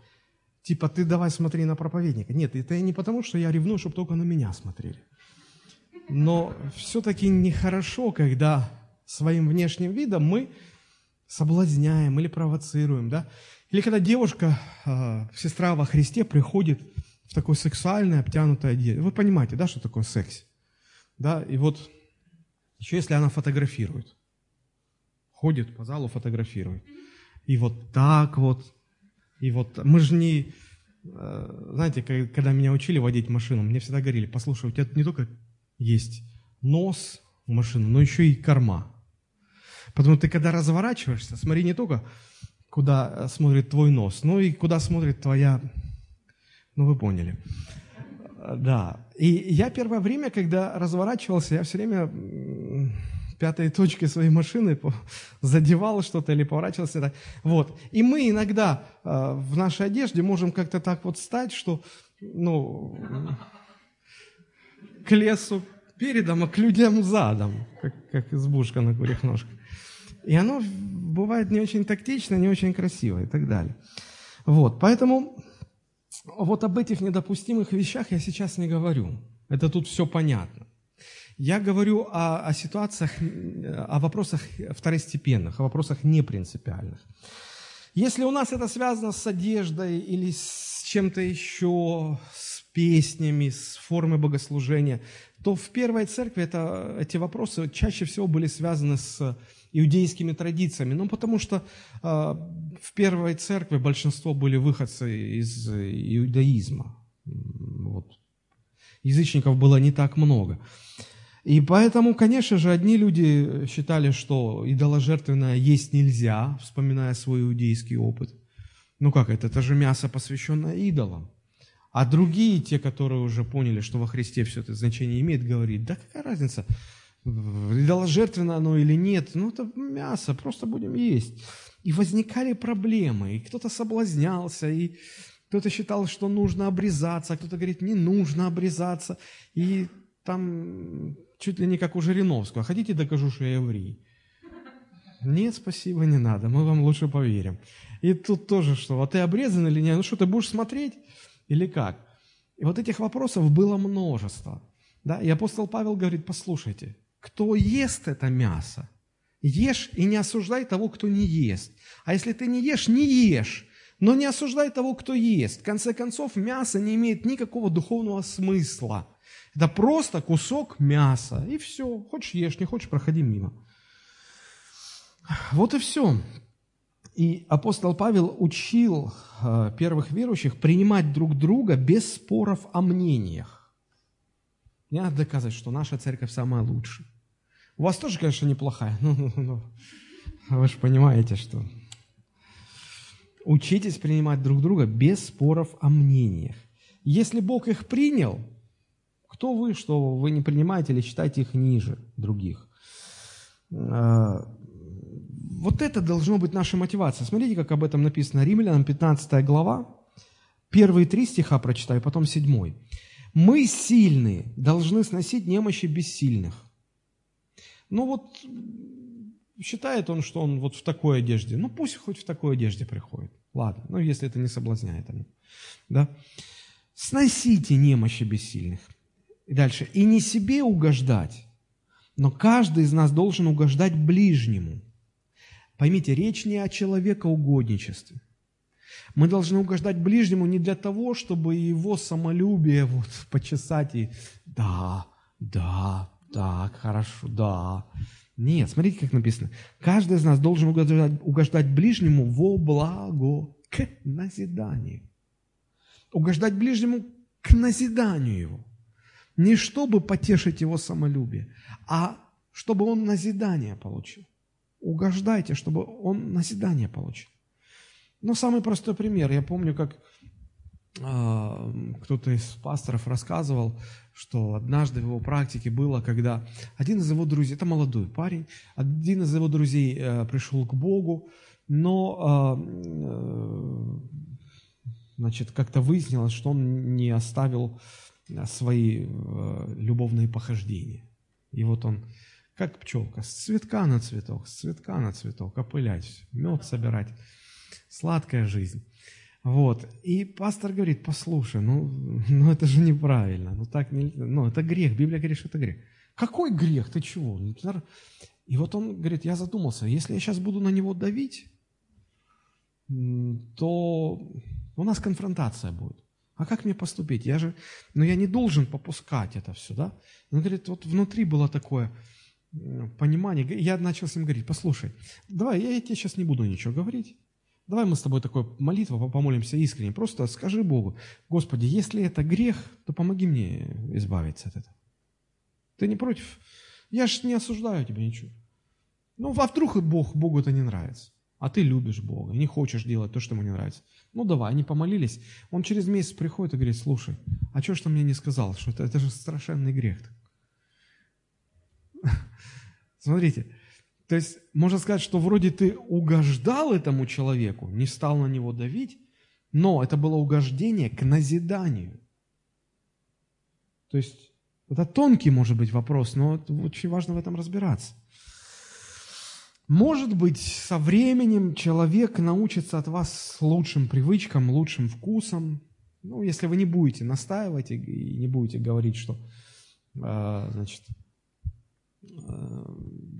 Типа, ты давай смотри на проповедника. Нет, это не потому, что я ревную, чтобы только на меня смотрели. Но все-таки нехорошо, когда своим внешним видом мы соблазняем или провоцируем, да? Или когда девушка, а, сестра во Христе, приходит в такой сексуальной, обтянутой одежде. Вы понимаете, да, что такое секс? Да, и вот еще если она фотографирует. ходит по залу, фотографирует. И вот так вот. И вот мы же не... Э, знаете, когда меня учили водить машину, мне всегда говорили, послушай, у тебя не только есть нос в машину, но еще и корма. Потому ты когда разворачиваешься, смотри не только, куда э, смотрит твой нос, но и куда смотрит твоя... Ну, вы поняли. Э, да. И я первое время, когда разворачивался, я все время пятой точкой своей машины задевал что-то или поворачивался. Вот. И мы иногда э, в нашей одежде можем как-то так вот стать, что ну, к лесу передом, а к людям задом, как, как избушка на курьих ножках. И оно бывает не очень тактично, не очень красиво и так далее. Вот, поэтому вот об этих недопустимых вещах я сейчас не говорю. Это тут все понятно. Я говорю о, о ситуациях, о вопросах второстепенных, о вопросах непринципиальных. Если у нас это связано с одеждой или с чем-то еще, с песнями, с формой богослужения, то в первой церкви это, эти вопросы чаще всего были связаны с иудейскими традициями. Ну, потому что э, в первой церкви большинство были выходцы из иудаизма. Вот. Язычников было не так много. И поэтому, конечно же, одни люди считали, что идоложертвенное есть нельзя, вспоминая свой иудейский опыт. Ну как это? Это же мясо, посвященное идолам. А другие, те, которые уже поняли, что во Христе все это значение имеет, говорит, да какая разница, идоложертвенно оно или нет, ну это мясо, просто будем есть. И возникали проблемы, и кто-то соблазнялся, и кто-то считал, что нужно обрезаться, а кто-то говорит, не нужно обрезаться. И там чуть ли не как у Жириновского, хотите докажу, что я еврей? Нет, спасибо, не надо, мы вам лучше поверим. И тут тоже что, а ты обрезан или нет? Ну что, ты будешь смотреть или как? И вот этих вопросов было множество. Да? И апостол Павел говорит, послушайте, кто ест это мясо, ешь и не осуждай того, кто не ест. А если ты не ешь, не ешь, но не осуждай того, кто ест. В конце концов, мясо не имеет никакого духовного смысла. Это просто кусок мяса, и все. Хочешь ешь, не хочешь, проходи мимо. Вот и все. И апостол Павел учил э, первых верующих принимать друг друга без споров о мнениях. Не надо доказывать, что наша церковь самая лучшая. У вас тоже, конечно, неплохая. Ну, ну, ну. Вы же понимаете, что... Учитесь принимать друг друга без споров о мнениях. Если Бог их принял, кто вы, что вы не принимаете или считаете их ниже других? А, вот это должно быть наша мотивация. Смотрите, как об этом написано. Римлянам 15 глава. Первые три стиха прочитаю, потом седьмой. Мы сильные, должны сносить немощи бессильных. Ну вот, считает он, что он вот в такой одежде. Ну пусть хоть в такой одежде приходит. Ладно, ну если это не соблазняет. Да? Сносите немощи бессильных. И дальше. И не себе угождать, но каждый из нас должен угождать ближнему. Поймите, речь не о человекоугодничестве. Мы должны угождать ближнему не для того, чтобы его самолюбие вот почесать и да, да, так, хорошо, да. Нет, смотрите, как написано. Каждый из нас должен угождать, угождать ближнему во благо, к назиданию. Угождать ближнему к назиданию его. Не чтобы потешить его самолюбие, а чтобы он назидание получил. Угождайте, чтобы он назидание получил. Ну, самый простой пример. Я помню, как а, кто-то из пасторов рассказывал, что однажды в его практике было, когда один из его друзей, это молодой парень, один из его друзей э, пришел к Богу, но а, э, значит, как-то выяснилось, что он не оставил свои э, любовные похождения. И вот он, как пчелка, с цветка на цветок, с цветка на цветок, опылять, мед собирать. Сладкая жизнь. Вот. И пастор говорит, послушай, ну, ну это же неправильно, ну так нельзя, ну это грех, Библия говорит, что это грех. Какой грех, ты чего? И вот он говорит, я задумался, если я сейчас буду на него давить, то у нас конфронтация будет. А как мне поступить? Я же, ну я не должен попускать это все, да? Он говорит, вот внутри было такое, понимание. Я начал с ним говорить, послушай, давай, я тебе сейчас не буду ничего говорить. Давай мы с тобой такой молитву помолимся искренне. Просто скажи Богу, Господи, если это грех, то помоги мне избавиться от этого. Ты не против? Я же не осуждаю тебя ничего. Ну, а вдруг Бог, Богу это не нравится? А ты любишь Бога и не хочешь делать то, что ему не нравится. Ну, давай, они помолились. Он через месяц приходит и говорит, слушай, а что ж ты мне не сказал, что это, это же страшенный грех. Смотрите, то есть можно сказать, что вроде ты угождал этому человеку, не стал на него давить, но это было угождение к назиданию. То есть это тонкий, может быть, вопрос, но очень важно в этом разбираться. Может быть, со временем человек научится от вас лучшим привычкам, лучшим вкусам. Ну, если вы не будете настаивать и не будете говорить, что, э, значит, э,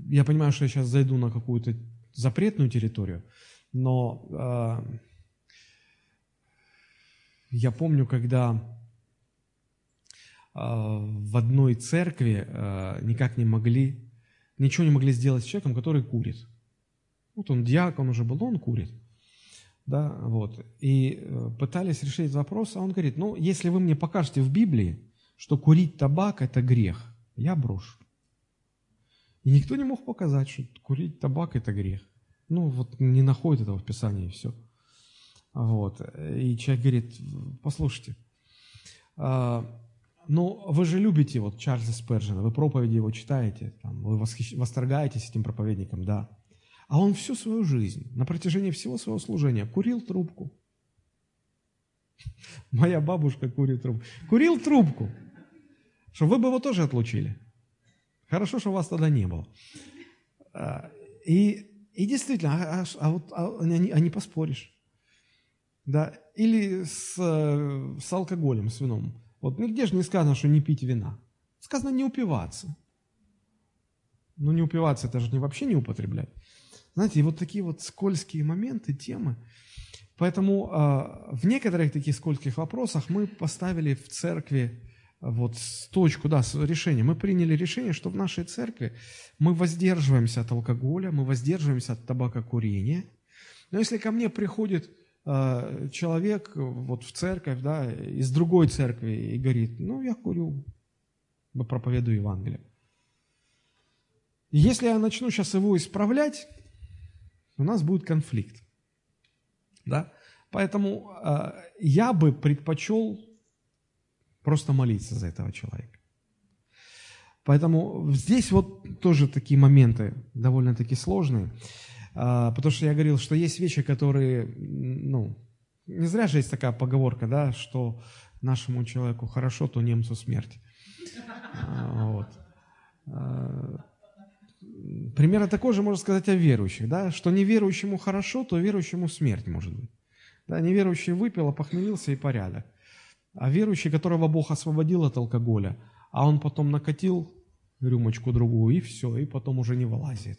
я понимаю, что я сейчас зайду на какую-то запретную территорию, но э, я помню, когда э, в одной церкви э, никак не могли ничего не могли сделать с человеком, который курит. Вот он диакон уже был, он курит. Да, вот. И э, пытались решить этот вопрос, а он говорит, ну, если вы мне покажете в Библии, что курить табак – это грех, я брошу. И никто не мог показать, что курить табак – это грех. Ну, вот не находит этого в Писании, и все. Вот. И человек говорит, послушайте, а, ну, вы же любите вот Чарльза Сперджина, вы проповеди его читаете, там, вы восхищ... восторгаетесь этим проповедником, да. А он всю свою жизнь, на протяжении всего своего служения, курил трубку. Моя бабушка курит трубку. Курил трубку, что вы бы его тоже отлучили. Хорошо, что вас тогда не было. А, и, и действительно, а, а, а, вот, а, а, а не поспоришь. Да? Или с, с алкоголем, с вином. Вот нигде же не сказано, что не пить вина. Сказано не упиваться. Ну, не упиваться, это же не вообще не употреблять. Знаете, и вот такие вот скользкие моменты, темы. Поэтому э, в некоторых таких скользких вопросах мы поставили в церкви вот точку, да, решение. Мы приняли решение, что в нашей церкви мы воздерживаемся от алкоголя, мы воздерживаемся от табакокурения. Но если ко мне приходит Э, человек вот в церковь, да, из другой церкви и говорит, ну, я курю, проповедую Евангелие. Если я начну сейчас его исправлять, у нас будет конфликт. Да? Поэтому э, я бы предпочел просто молиться за этого человека. Поэтому здесь вот тоже такие моменты довольно-таки сложные. А, потому что я говорил, что есть вещи, которые, ну, не зря же есть такая поговорка, да, что нашему человеку хорошо, то немцу смерть. А, вот. А, примерно такое же можно сказать о верующих, да, что неверующему хорошо, то верующему смерть может быть. Да, неверующий выпил, опохмелился и порядок. А верующий, которого Бог освободил от алкоголя, а он потом накатил рюмочку другую, и все, и потом уже не вылазит.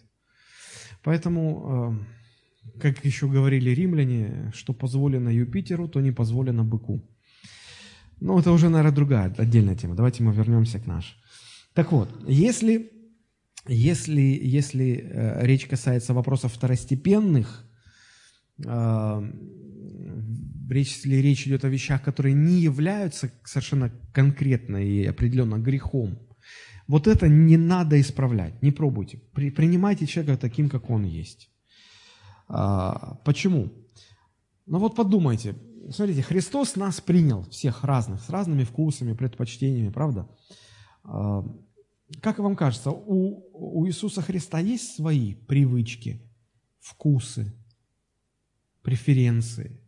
Поэтому, э, как еще говорили римляне, что позволено Юпитеру, то не позволено быку. Ну, это уже, наверное, другая, отдельная тема. Давайте мы вернемся к нашей. Так вот, если, если, если э, речь касается вопросов второстепенных, э, речь, если речь идет о вещах, которые не являются совершенно конкретно и определенно грехом, вот это не надо исправлять, не пробуйте. При, принимайте человека таким, как он есть. А, почему? Ну вот подумайте. Смотрите, Христос нас принял, всех разных, с разными вкусами, предпочтениями, правда? А, как вам кажется, у, у Иисуса Христа есть свои привычки, вкусы, преференции?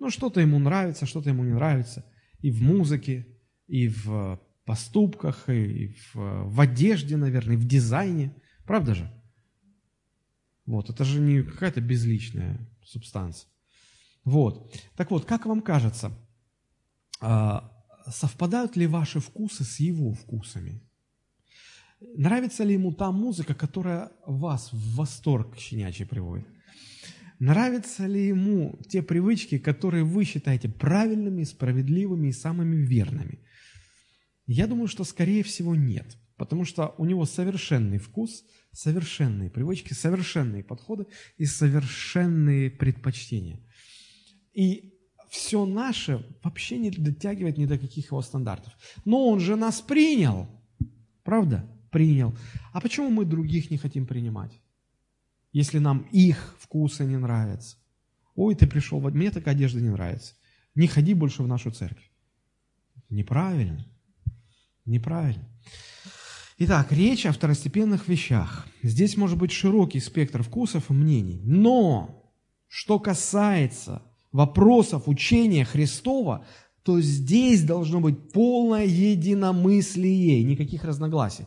Ну, что-то ему нравится, что-то ему не нравится. И в музыке, и в поступках, и в, в одежде, наверное, и в дизайне. Правда же? Вот, это же не какая-то безличная субстанция. Вот. Так вот, как вам кажется, а, совпадают ли ваши вкусы с его вкусами? Нравится ли ему та музыка, которая вас в восторг щенячий приводит? Нравятся ли ему те привычки, которые вы считаете правильными, справедливыми и самыми верными? Я думаю, что скорее всего нет. потому что у него совершенный вкус, совершенные привычки, совершенные подходы и совершенные предпочтения. И все наше вообще не дотягивает ни до каких его стандартов. Но он же нас принял, правда? Принял. А почему мы других не хотим принимать? Если нам их вкусы не нравятся. Ой, ты пришел, мне такая одежда не нравится. Не ходи больше в нашу церковь. Неправильно. Неправильно. Итак, речь о второстепенных вещах. Здесь может быть широкий спектр вкусов и мнений. Но, что касается вопросов учения Христова, то здесь должно быть полное единомыслие, никаких разногласий.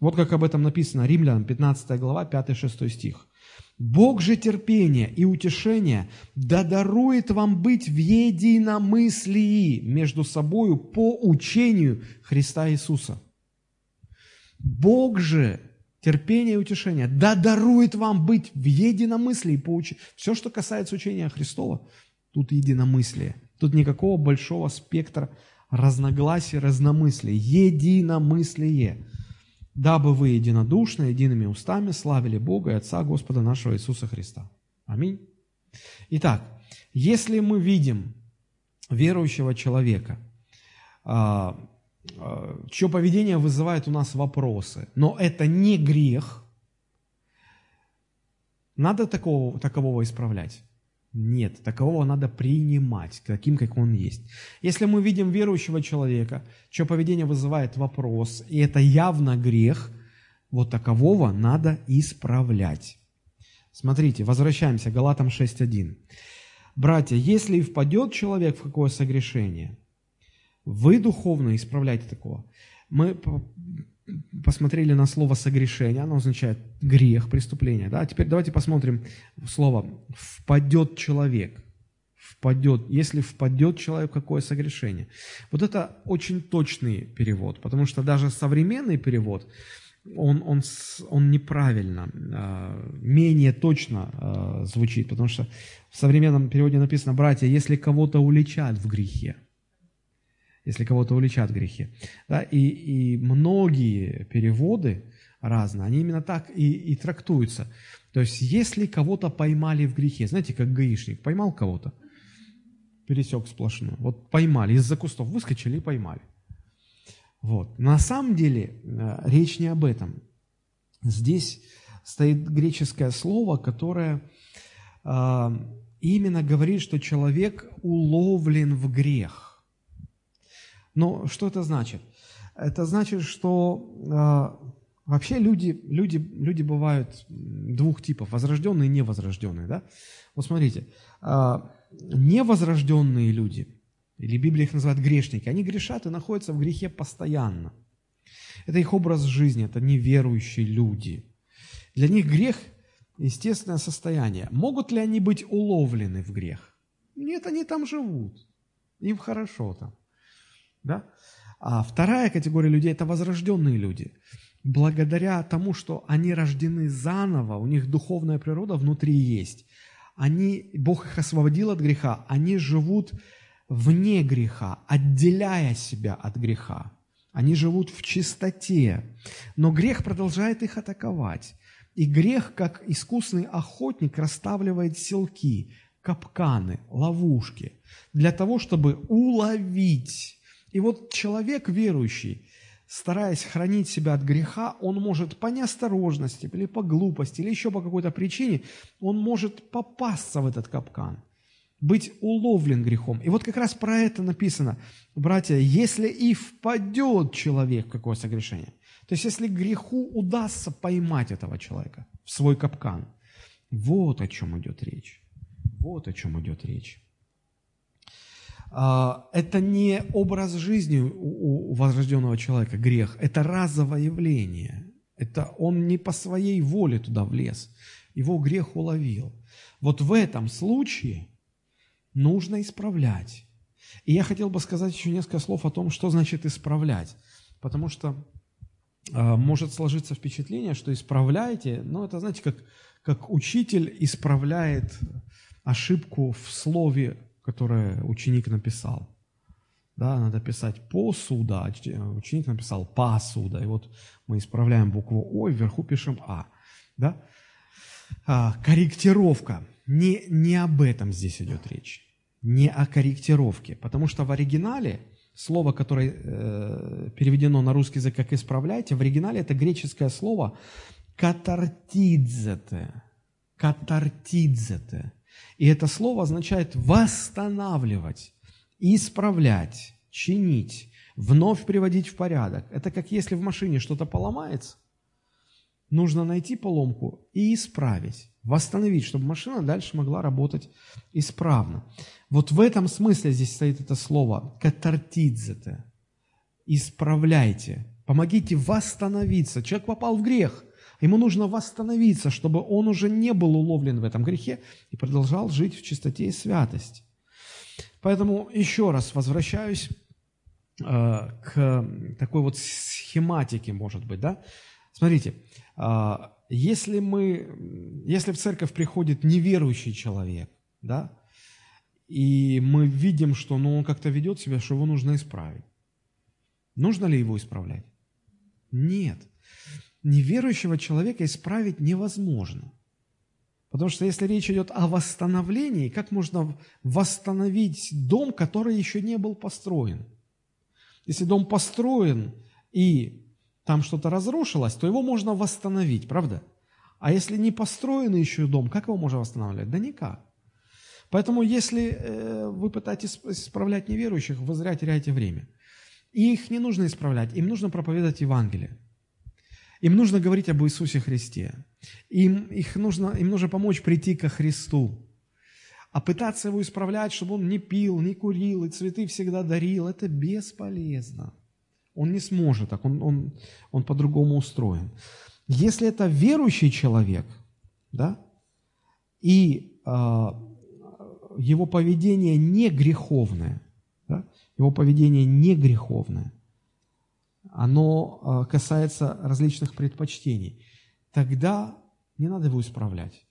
Вот как об этом написано, Римлянам 15 глава, 5-6 стих. Бог же терпения и утешения да дарует вам быть в единомыслии между собою по учению Христа Иисуса. Бог же терпения и утешения да дарует вам быть в единомыслии по учению. Все, что касается учения Христова, тут единомыслие. Тут никакого большого спектра разногласий, разномыслий. Единомыслие дабы вы единодушно, едиными устами славили Бога и Отца Господа нашего Иисуса Христа. Аминь. Итак, если мы видим верующего человека, а, а, чье поведение вызывает у нас вопросы, но это не грех, надо такого, такового исправлять. Нет, такового надо принимать, таким, как он есть. Если мы видим верующего человека, чье поведение вызывает вопрос, и это явно грех, вот такового надо исправлять. Смотрите, возвращаемся к Галатам 6.1. Братья, если и впадет человек в какое согрешение, вы духовно исправляйте такого. Мы посмотрели на слово «согрешение», оно означает грех, преступление. Да? Теперь давайте посмотрим слово «впадет человек». Впадет, если впадет человек какое согрешение. Вот это очень точный перевод, потому что даже современный перевод, он, он, он неправильно, а, менее точно а, звучит, потому что в современном переводе написано, братья, если кого-то уличат в грехе, если кого-то уличат грехи. Да, и, и многие переводы разные, они именно так и, и трактуются. То есть, если кого-то поймали в грехе, знаете, как гаишник, поймал кого-то, пересек сплошную, вот поймали, из-за кустов выскочили и поймали. Вот. На самом деле э, речь не об этом. Здесь стоит греческое слово, которое э, именно говорит, что человек уловлен в грех. Но что это значит? Это значит, что э, вообще люди, люди, люди бывают двух типов, возрожденные и невозрожденные. Да? Вот смотрите, э, невозрожденные люди, или Библия их называет грешники, они грешат и находятся в грехе постоянно. Это их образ жизни, это неверующие люди. Для них грех – естественное состояние. Могут ли они быть уловлены в грех? Нет, они там живут. Им хорошо там. Да? А вторая категория людей – это возрожденные люди. Благодаря тому, что они рождены заново, у них духовная природа внутри есть, они, Бог их освободил от греха, они живут вне греха, отделяя себя от греха. Они живут в чистоте, но грех продолжает их атаковать. И грех, как искусный охотник, расставливает селки, капканы, ловушки для того, чтобы уловить и вот человек верующий, стараясь хранить себя от греха, он может по неосторожности или по глупости, или еще по какой-то причине, он может попасться в этот капкан, быть уловлен грехом. И вот как раз про это написано, братья, если и впадет человек в какое согрешение, то есть если греху удастся поймать этого человека в свой капкан, вот о чем идет речь. Вот о чем идет речь. А, это не образ жизни у возрожденного человека, грех, это разовое явление. Это он не по своей воле туда влез, его грех уловил. Вот в этом случае нужно исправлять. И я хотел бы сказать еще несколько слов о том, что значит исправлять. Потому что э, может сложиться впечатление, что исправляете, но это, знаете, как, как учитель исправляет ошибку в слове которое ученик написал. Да, надо писать посуда, ученик написал посуда. И вот мы исправляем букву О, вверху пишем А. Да? А, корректировка. Не, не об этом здесь идет речь. Не о корректировке. Потому что в оригинале слово, которое э, переведено на русский язык как «исправляйте», в оригинале это греческое слово «катартидзете». «Катартидзете». И это слово означает «восстанавливать», «исправлять», «чинить», «вновь приводить в порядок». Это как если в машине что-то поломается, нужно найти поломку и исправить, восстановить, чтобы машина дальше могла работать исправно. Вот в этом смысле здесь стоит это слово «катартидзете». Исправляйте, помогите восстановиться. Человек попал в грех, ему нужно восстановиться, чтобы он уже не был уловлен в этом грехе и продолжал жить в чистоте и святости. Поэтому еще раз возвращаюсь э, к такой вот схематике, может быть, да? Смотрите, а, если мы, если в церковь приходит неверующий человек, да, и мы видим, что ну, он как-то ведет себя, что его нужно исправить. Нужно ли его исправлять? Нет. Неверующего человека исправить невозможно. Потому что если речь идет о восстановлении, как можно восстановить дом, который еще не был построен? Если дом построен и там что-то разрушилось, то его можно восстановить, правда? А если не построенный еще дом, как его можно восстанавливать? Да никак. Поэтому если э, вы пытаетесь исправлять неверующих, вы зря теряете время. И их не нужно исправлять, им нужно проповедовать Евангелие. Им нужно говорить об Иисусе Христе. Им, их нужно, им нужно помочь прийти ко Христу. А пытаться его исправлять, чтобы он не пил, не курил и цветы всегда дарил, это бесполезно. Он не сможет так, он, он, он по-другому устроен. Если это верующий человек, да, и э, его поведение не греховное, да, его поведение не греховное, оно э, касается различных предпочтений, тогда не надо его исправлять.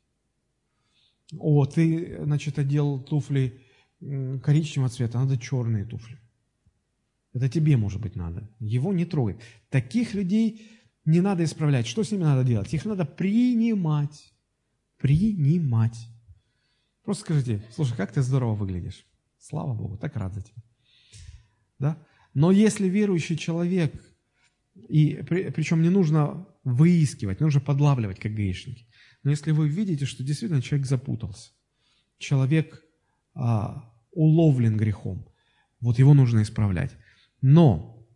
О, ты, значит, одел туфли коричневого цвета, надо черные туфли. Это тебе, может быть, надо. Его не трогать. Таких людей не надо исправлять. Что с ними надо делать? Их надо принимать. Принимать. Просто скажите, слушай, как ты здорово выглядишь. Слава Богу, так рад за тебя. Да? Но если верующий человек, и при, причем не нужно выискивать, не нужно подлавливать, как гаишники. Но если вы видите, что действительно человек запутался, человек а, уловлен грехом, вот его нужно исправлять. Но,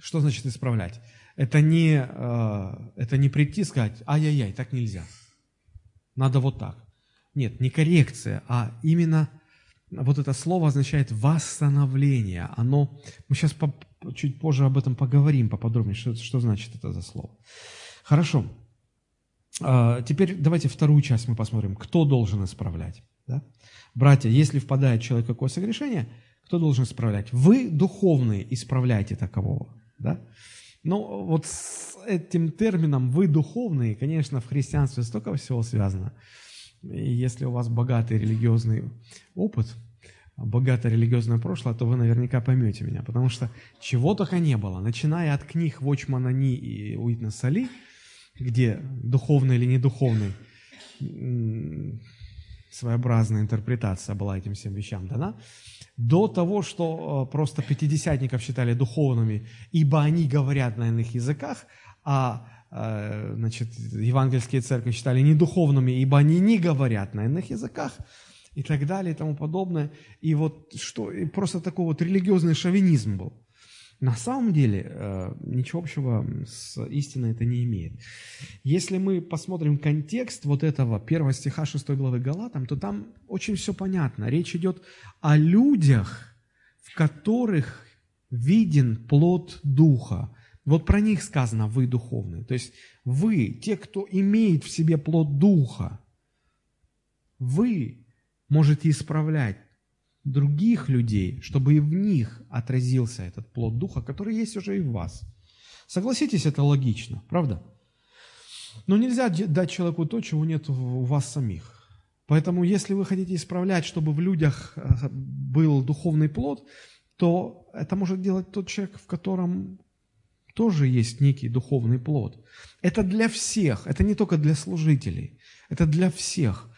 что значит исправлять? Это не, э, это не прийти и сказать, ай-яй-яй, так нельзя. Надо вот так. Нет, не коррекция, а именно вот это слово означает восстановление. Оно, мы сейчас чуть позже об этом поговорим поподробнее, что, что значит это за слово. Хорошо. А, теперь давайте вторую часть мы посмотрим. Кто должен исправлять? Да? Братья, если впадает человек в какое согрешение – кто должен исправлять? Вы, духовные, исправляйте такового. Да? Но вот с этим термином «вы духовные», конечно, в христианстве столько всего связано. И если у вас богатый религиозный опыт, богатое религиозное прошлое, то вы наверняка поймете меня, потому что чего только не было, начиная от книг Вочмана Ни и Уитнеса Ли, где духовный или недуховный своеобразная интерпретация была этим всем вещам дана, до того, что э, просто пятидесятников считали духовными, ибо они говорят на иных языках, а э, значит, евангельские церкви считали недуховными, ибо они не говорят на иных языках, и так далее, и тому подобное. И вот что, и просто такой вот религиозный шовинизм был. На самом деле э, ничего общего с истиной это не имеет. Если мы посмотрим контекст вот этого первого стиха 6 главы Галатам, то там очень все понятно. Речь идет о людях, в которых виден плод Духа. Вот про них сказано «вы духовные». То есть вы, те, кто имеет в себе плод Духа, вы можете исправлять других людей, чтобы и в них отразился этот плод Духа, который есть уже и в вас. Согласитесь, это логично, правда? Но нельзя дать человеку то, чего нет у вас самих. Поэтому, если вы хотите исправлять, чтобы в людях э, был духовный плод, то это может делать тот человек, в котором тоже есть некий духовный плод. Это для всех, это не только для служителей, это для всех.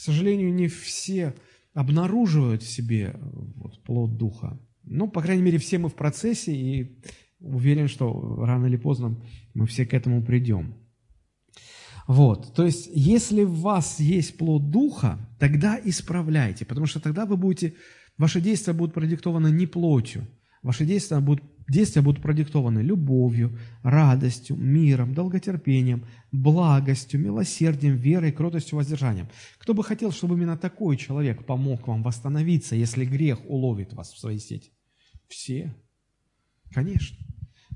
К сожалению, не все обнаруживают в себе вот, плод Духа. Ну, по крайней мере, все мы в процессе, и уверен, что рано или поздно мы все к этому придем. Вот, то есть, если в вас есть плод Духа, тогда исправляйте, потому что тогда вы будете, ваши действия будут продиктованы не плотью, ваши действия будут, действия будут продиктованы любовью, радостью, миром, долготерпением, благостью, милосердием, верой, кротостью, воздержанием. Кто бы хотел, чтобы именно такой человек помог вам восстановиться, если грех уловит вас в своей сети? Все. Конечно,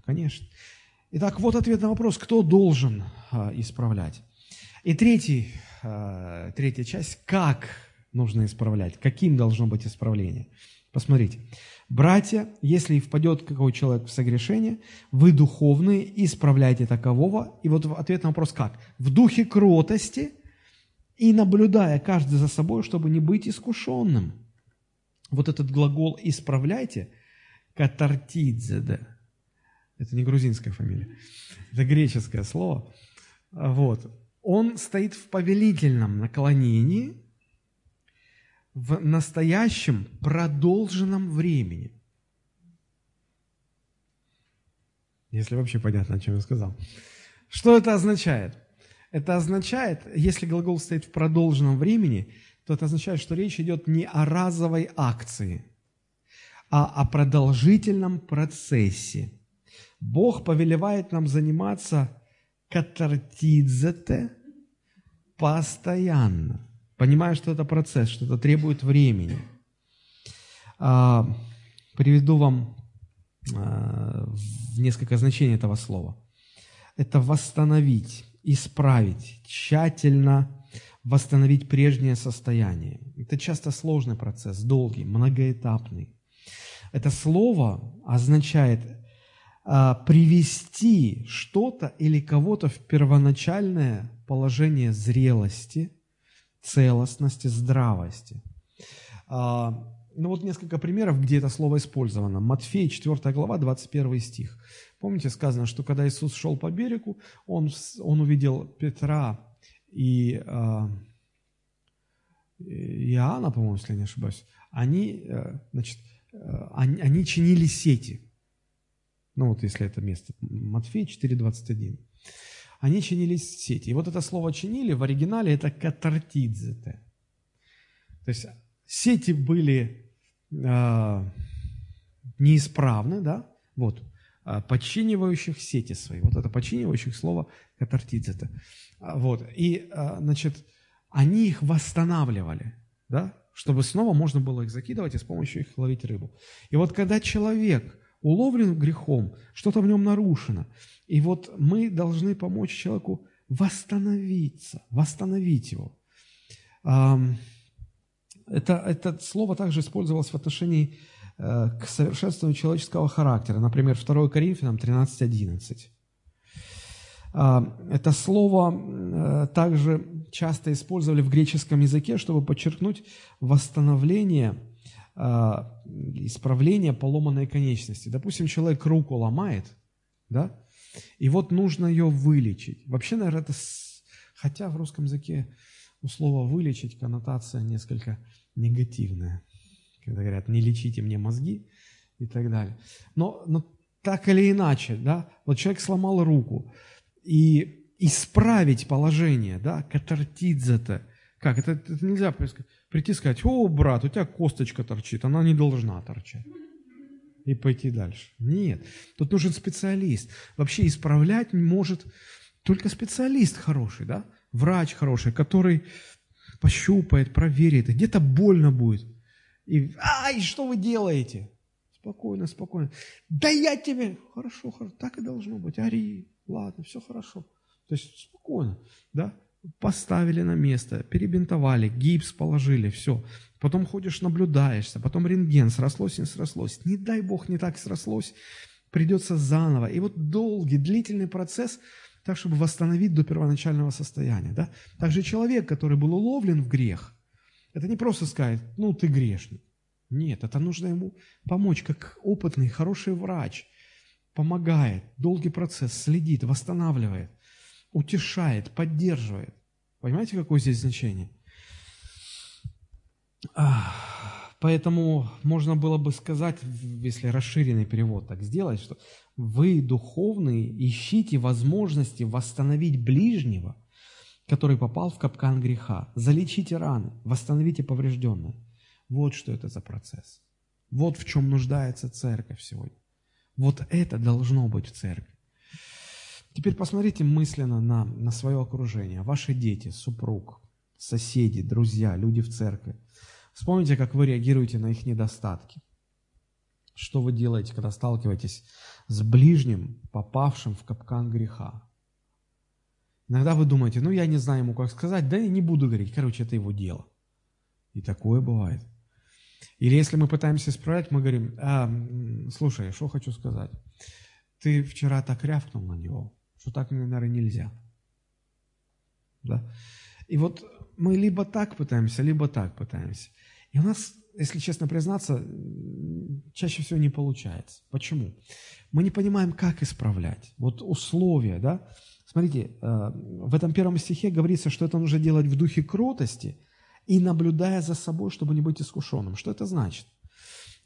конечно. Итак, вот ответ на вопрос, кто должен а, исправлять. И третий, а, третья часть, как нужно исправлять, каким должно быть исправление. Посмотрите. Братья, если впадет какой человек в согрешение, вы духовные, исправляйте такового. И вот ответ на вопрос как? В духе кротости и наблюдая каждый за собой, чтобы не быть искушенным. Вот этот глагол «исправляйте» – катартидзе, это не грузинская фамилия. Это греческое слово. Вот. Он стоит в повелительном наклонении в настоящем продолженном времени. Если вообще понятно, о чем я сказал. Что это означает? Это означает, если глагол стоит в продолженном времени, то это означает, что речь идет не о разовой акции, а о продолжительном процессе – Бог повелевает нам заниматься катартидзете постоянно, понимая, что это процесс, что это требует времени. А, приведу вам а, несколько значений этого слова. Это восстановить, исправить, тщательно восстановить прежнее состояние. Это часто сложный процесс, долгий, многоэтапный. Это слово означает а, привести что-то или кого-то в первоначальное положение зрелости, целостности, здравости. А, ну вот несколько примеров, где это слово использовано. Матфея, 4 глава, 21 стих. Помните, сказано, что когда Иисус шел по берегу, он, он увидел Петра и э, Иоанна, по-моему, если я не ошибаюсь. Они, э, значит, э, они, они чинили сети. Ну вот если это место, Матфея 4.21. Они чинились сети. И вот это слово «чинили» в оригинале это «катартидзете». То есть сети были э, неисправны, да, вот, э, подчинивающих сети свои. Вот это подчинивающих слово «катартидзете». Вот, и, э, значит, они их восстанавливали, да, чтобы снова можно было их закидывать и с помощью их ловить рыбу. И вот когда человек – уловлен грехом, что-то в нем нарушено. И вот мы должны помочь человеку восстановиться, восстановить его. Это, это слово также использовалось в отношении э, к совершенствованию человеческого характера. Например, 2 Коринфянам 13.11. Это слово э, также часто использовали в греческом языке, чтобы подчеркнуть восстановление – а, исправления поломанной конечности. Допустим, человек руку ломает, да, и вот нужно ее вылечить. Вообще, наверное, это, хотя в русском языке у слова «вылечить» коннотация несколько негативная. Когда говорят «не лечите мне мозги» и так далее. Но, но так или иначе, да, вот человек сломал руку, и исправить положение, да, катартидзе-то, как, это, это нельзя сказать, прийти и сказать, о, брат, у тебя косточка торчит, она не должна торчать. И пойти дальше. Нет, тут нужен специалист. Вообще исправлять может только специалист хороший, да? Врач хороший, который пощупает, проверит, где-то больно будет. И, ай, что вы делаете? Спокойно, спокойно. Да я тебе... Хорошо, хорошо, так и должно быть. Ари, ладно, все хорошо. То есть спокойно, да? Поставили на место, перебинтовали, гипс положили, все. Потом ходишь, наблюдаешься, потом рентген, срослось, не срослось. Не дай Бог, не так срослось, придется заново. И вот долгий, длительный процесс, так, чтобы восстановить до первоначального состояния. Да? Также человек, который был уловлен в грех, это не просто сказать, ну, ты грешник. Нет, это нужно ему помочь, как опытный, хороший врач. Помогает, долгий процесс, следит, восстанавливает, утешает, поддерживает. Понимаете, какое здесь значение? Поэтому можно было бы сказать, если расширенный перевод так сделать, что вы, духовные, ищите возможности восстановить ближнего, который попал в капкан греха. Залечите раны, восстановите поврежденное. Вот что это за процесс. Вот в чем нуждается церковь сегодня. Вот это должно быть в церкви. Теперь посмотрите мысленно на, на свое окружение. Ваши дети, супруг, соседи, друзья, люди в церкви. Вспомните, как вы реагируете на их недостатки. Что вы делаете, когда сталкиваетесь с ближним, попавшим в капкан греха? Иногда вы думаете, ну я не знаю ему, как сказать, да и не буду говорить, короче, это его дело. И такое бывает. Или если мы пытаемся исправлять, мы говорим, а, слушай, что хочу сказать. Ты вчера так рявкнул на него, что так, наверное, нельзя. Да? И вот мы либо так пытаемся, либо так пытаемся. И у нас, если честно признаться, чаще всего не получается. Почему? Мы не понимаем, как исправлять. Вот условия, да? Смотрите, э, в этом первом стихе говорится, что это нужно делать в духе кротости – и наблюдая за собой, чтобы не быть искушенным. Что это значит?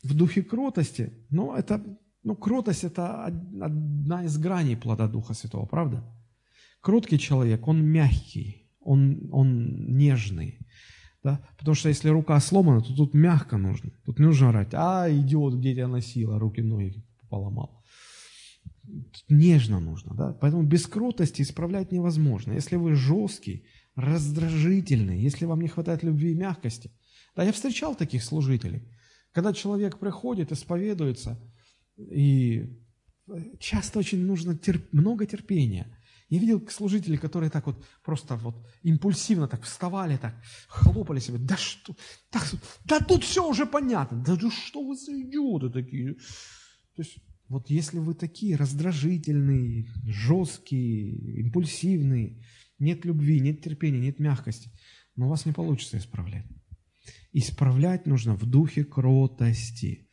В духе кротости, ну, это, ну, кротость – это одна из граней плода Духа Святого, правда? Кроткий человек, он мягкий, он, он нежный, да? Потому что если рука сломана, то тут мягко нужно. Тут не нужно орать, а, идиот, где тебя носила, руки, ноги поломал. Тут нежно нужно, да? Поэтому без кротости исправлять невозможно. Если вы жесткий, раздражительный, если вам не хватает любви и мягкости. Да, я встречал таких служителей. Когда человек приходит, исповедуется, и часто очень нужно терп... много терпения. Я видел служителей, которые так вот просто вот импульсивно так вставали, так хлопали себе. Да что? Так, да тут все уже понятно. Да, да что вы за идиоты такие? То есть вот если вы такие раздражительные, жесткие, импульсивные, нет любви, нет терпения, нет мягкости, но у вас не получится исправлять. Исправлять нужно в духе кротости.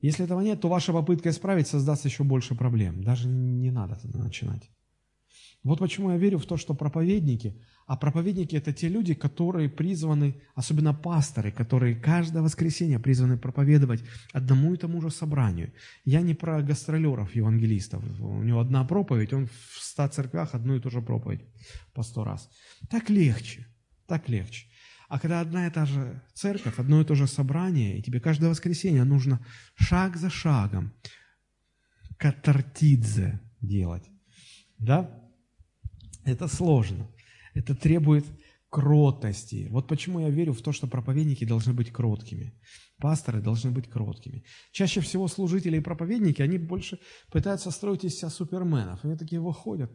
Если этого нет, то ваша попытка исправить создаст еще больше проблем. Даже не надо начинать. Вот почему я верю в то, что проповедники, а проповедники это те люди, которые призваны, особенно пасторы, которые каждое воскресенье призваны проповедовать одному и тому же собранию. Я не про гастролеров, евангелистов. У него одна проповедь, он в ста церквях одну и ту же проповедь по сто раз. Так легче, так легче. А когда одна и та же церковь, одно и то же собрание, и тебе каждое воскресенье нужно шаг за шагом катартидзе делать, да? Это сложно. Это требует кротости. Вот почему я верю в то, что проповедники должны быть кроткими. Пасторы должны быть кроткими. Чаще всего служители и проповедники, они больше пытаются строить из себя суперменов. Они такие выходят,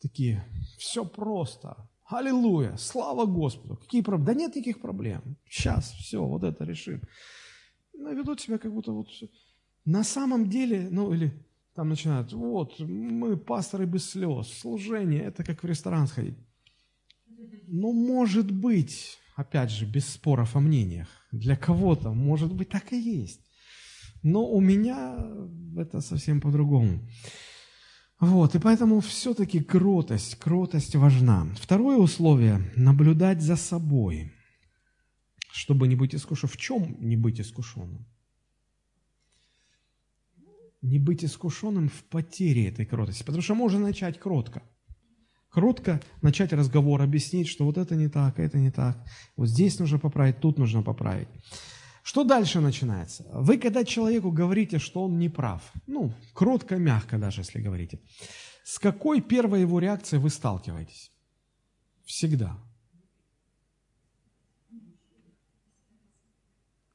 такие, все просто. Аллилуйя, слава Господу. Какие проблемы? Да нет никаких проблем. Сейчас, все, вот это решим. Но ведут себя как будто вот... На самом деле, ну или там начинают, вот, мы пасторы без слез, служение, это как в ресторан сходить. Ну, может быть, опять же, без споров о мнениях, для кого-то, может быть, так и есть. Но у меня это совсем по-другому. Вот, и поэтому все-таки кротость, кротость важна. Второе условие – наблюдать за собой, чтобы не быть искушенным. В чем не быть искушенным? не быть искушенным в потере этой кротости. Потому что можно начать кротко. Кротко начать разговор, объяснить, что вот это не так, это не так. Вот здесь нужно поправить, тут нужно поправить. Что дальше начинается? Вы, когда человеку говорите, что он не прав, ну, кротко, мягко даже, если говорите, с какой первой его реакцией вы сталкиваетесь? Всегда.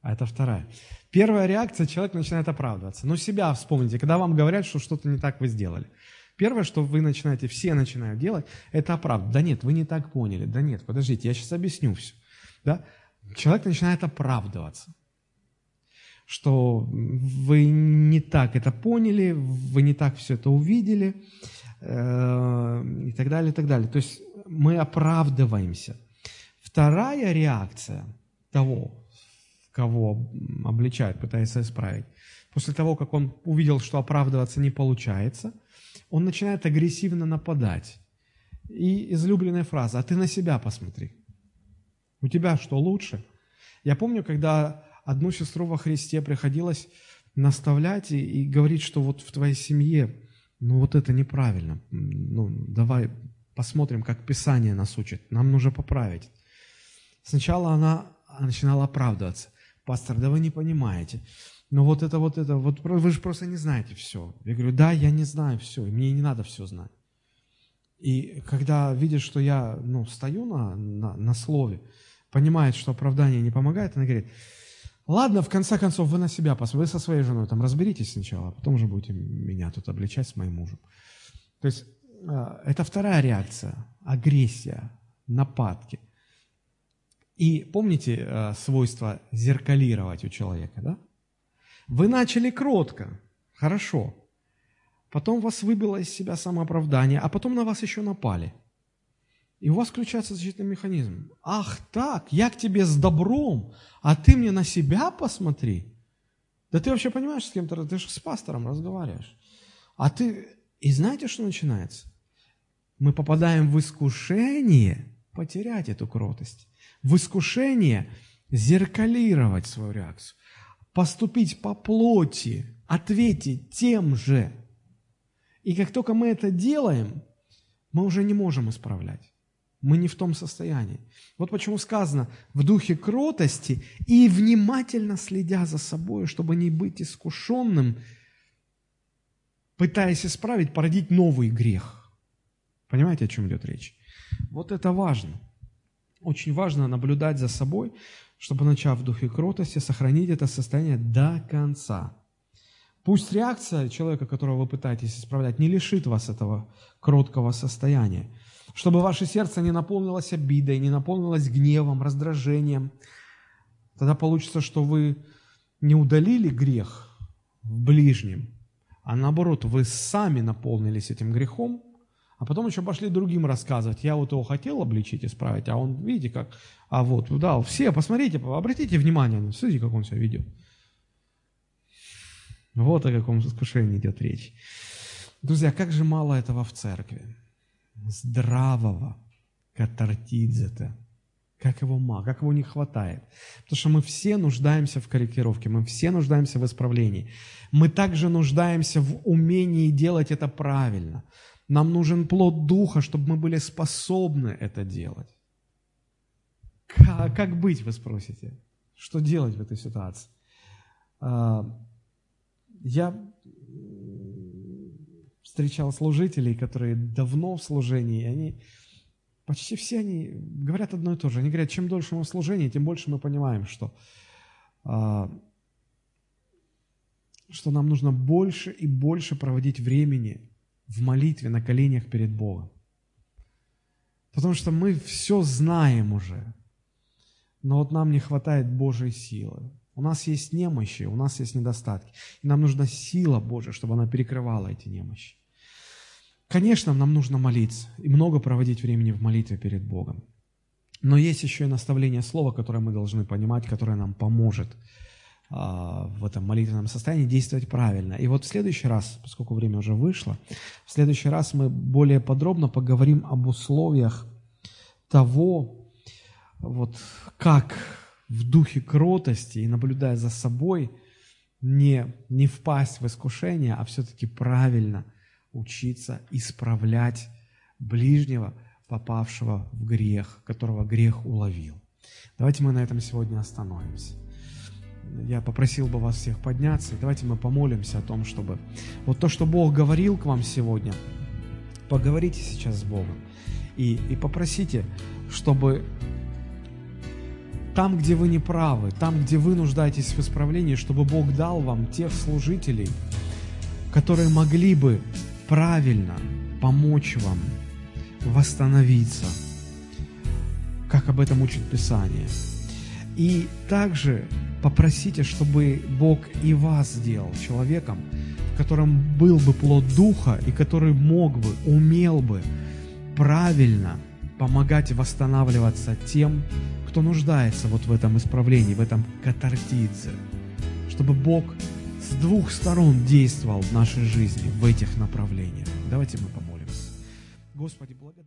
А это вторая. Первая реакция, человек начинает оправдываться. Ну, себя вспомните, когда вам говорят, что что-то не так вы сделали. Первое, что вы начинаете, все начинают делать, это оправдывать. Да нет, вы не так поняли. Да нет, подождите, я сейчас объясню все. Да? Человек начинает оправдываться что вы не так это поняли, вы не так все это увидели, э, и так далее, и так далее. То есть мы оправдываемся. Вторая реакция того, кого обличает, пытается исправить. После того, как он увидел, что оправдываться не получается, он начинает агрессивно нападать. И излюбленная фраза «А ты на себя посмотри». У тебя что лучше? Я помню, когда одну сестру во Христе приходилось наставлять и, и говорить, что вот в твоей семье, ну вот это неправильно. Ну, давай посмотрим, как Писание нас учит. Нам нужно поправить. Сначала она начинала оправдываться. Пастор, да вы не понимаете. Но вот это, вот это, вот вы же просто не знаете все. Я говорю, да, я не знаю все, и мне не надо все знать. И когда видит, что я ну, стою на, на, на слове, понимает, что оправдание не помогает, она говорит, ладно, в конце концов, вы на себя посмотрите, вы со своей женой там разберитесь сначала, а потом уже будете меня тут обличать с моим мужем. То есть а, это вторая реакция, агрессия, нападки. И помните а, свойство зеркалировать у человека, да? Вы начали кротко, хорошо. Потом вас выбило из себя самооправдание, а потом на вас еще напали. И у вас включается защитный механизм. Ах так, я к тебе с добром, а ты мне на себя посмотри. Да ты вообще понимаешь, с кем-то, ты же с пастором разговариваешь. А ты, и знаете, что начинается? Мы попадаем в искушение потерять эту кротость. В искушение зеркалировать свою реакцию поступить по плоти, ответить тем же. И как только мы это делаем, мы уже не можем исправлять. Мы не в том состоянии. Вот почему сказано в духе кротости и внимательно следя за собой, чтобы не быть искушенным, пытаясь исправить, породить новый грех. Понимаете, о чем идет речь? Вот это важно. Очень важно наблюдать за собой, чтобы, начав в духе кротости, сохранить это состояние до конца. Пусть реакция человека, которого вы пытаетесь исправлять, не лишит вас этого кроткого состояния. Чтобы ваше сердце не наполнилось обидой, не наполнилось гневом, раздражением. Тогда получится, что вы не удалили грех в ближнем, а наоборот, вы сами наполнились этим грехом, а потом еще пошли другим рассказывать. Я вот его хотел обличить, исправить, а он, видите, как... А вот, да, все, посмотрите, обратите внимание, смотрите, как он себя ведет. Вот о каком искушении идет речь. Друзья, как же мало этого в церкви. Здравого катартидзета. Как его мало, как его не хватает. Потому что мы все нуждаемся в корректировке, мы все нуждаемся в исправлении. Мы также нуждаемся в умении делать это правильно. Нам нужен плод Духа, чтобы мы были способны это делать. Как, как быть, вы спросите? Что делать в этой ситуации? А, я встречал служителей, которые давно в служении, и они, почти все они говорят одно и то же. Они говорят, чем дольше мы в служении, тем больше мы понимаем, что, а, что нам нужно больше и больше проводить времени в молитве на коленях перед Богом. Потому что мы все знаем уже, но вот нам не хватает Божьей силы. У нас есть немощи, у нас есть недостатки. И нам нужна сила Божья, чтобы она перекрывала эти немощи. Конечно, нам нужно молиться и много проводить времени в молитве перед Богом. Но есть еще и наставление слова, которое мы должны понимать, которое нам поможет – а, в этом молитвенном состоянии действовать правильно. И вот в следующий раз, поскольку время уже вышло, в следующий раз мы более подробно поговорим об условиях того, вот как в духе кротости и наблюдая за собой, не, не впасть в искушение, а все-таки правильно учиться исправлять ближнего, попавшего в грех, которого грех уловил. Давайте мы на этом сегодня остановимся я попросил бы вас всех подняться, и давайте мы помолимся о том, чтобы вот то, что Бог говорил к вам сегодня, поговорите сейчас с Богом и, и попросите, чтобы там, где вы не правы, там, где вы нуждаетесь в исправлении, чтобы Бог дал вам тех служителей, которые могли бы правильно помочь вам восстановиться, как об этом учит Писание. И также Попросите, чтобы Бог и вас сделал человеком, в котором был бы плод Духа и который мог бы, умел бы правильно помогать восстанавливаться тем, кто нуждается вот в этом исправлении, в этом катартидзе, чтобы Бог с двух сторон действовал в нашей жизни в этих направлениях. Давайте мы помолимся. Господи, благодарю.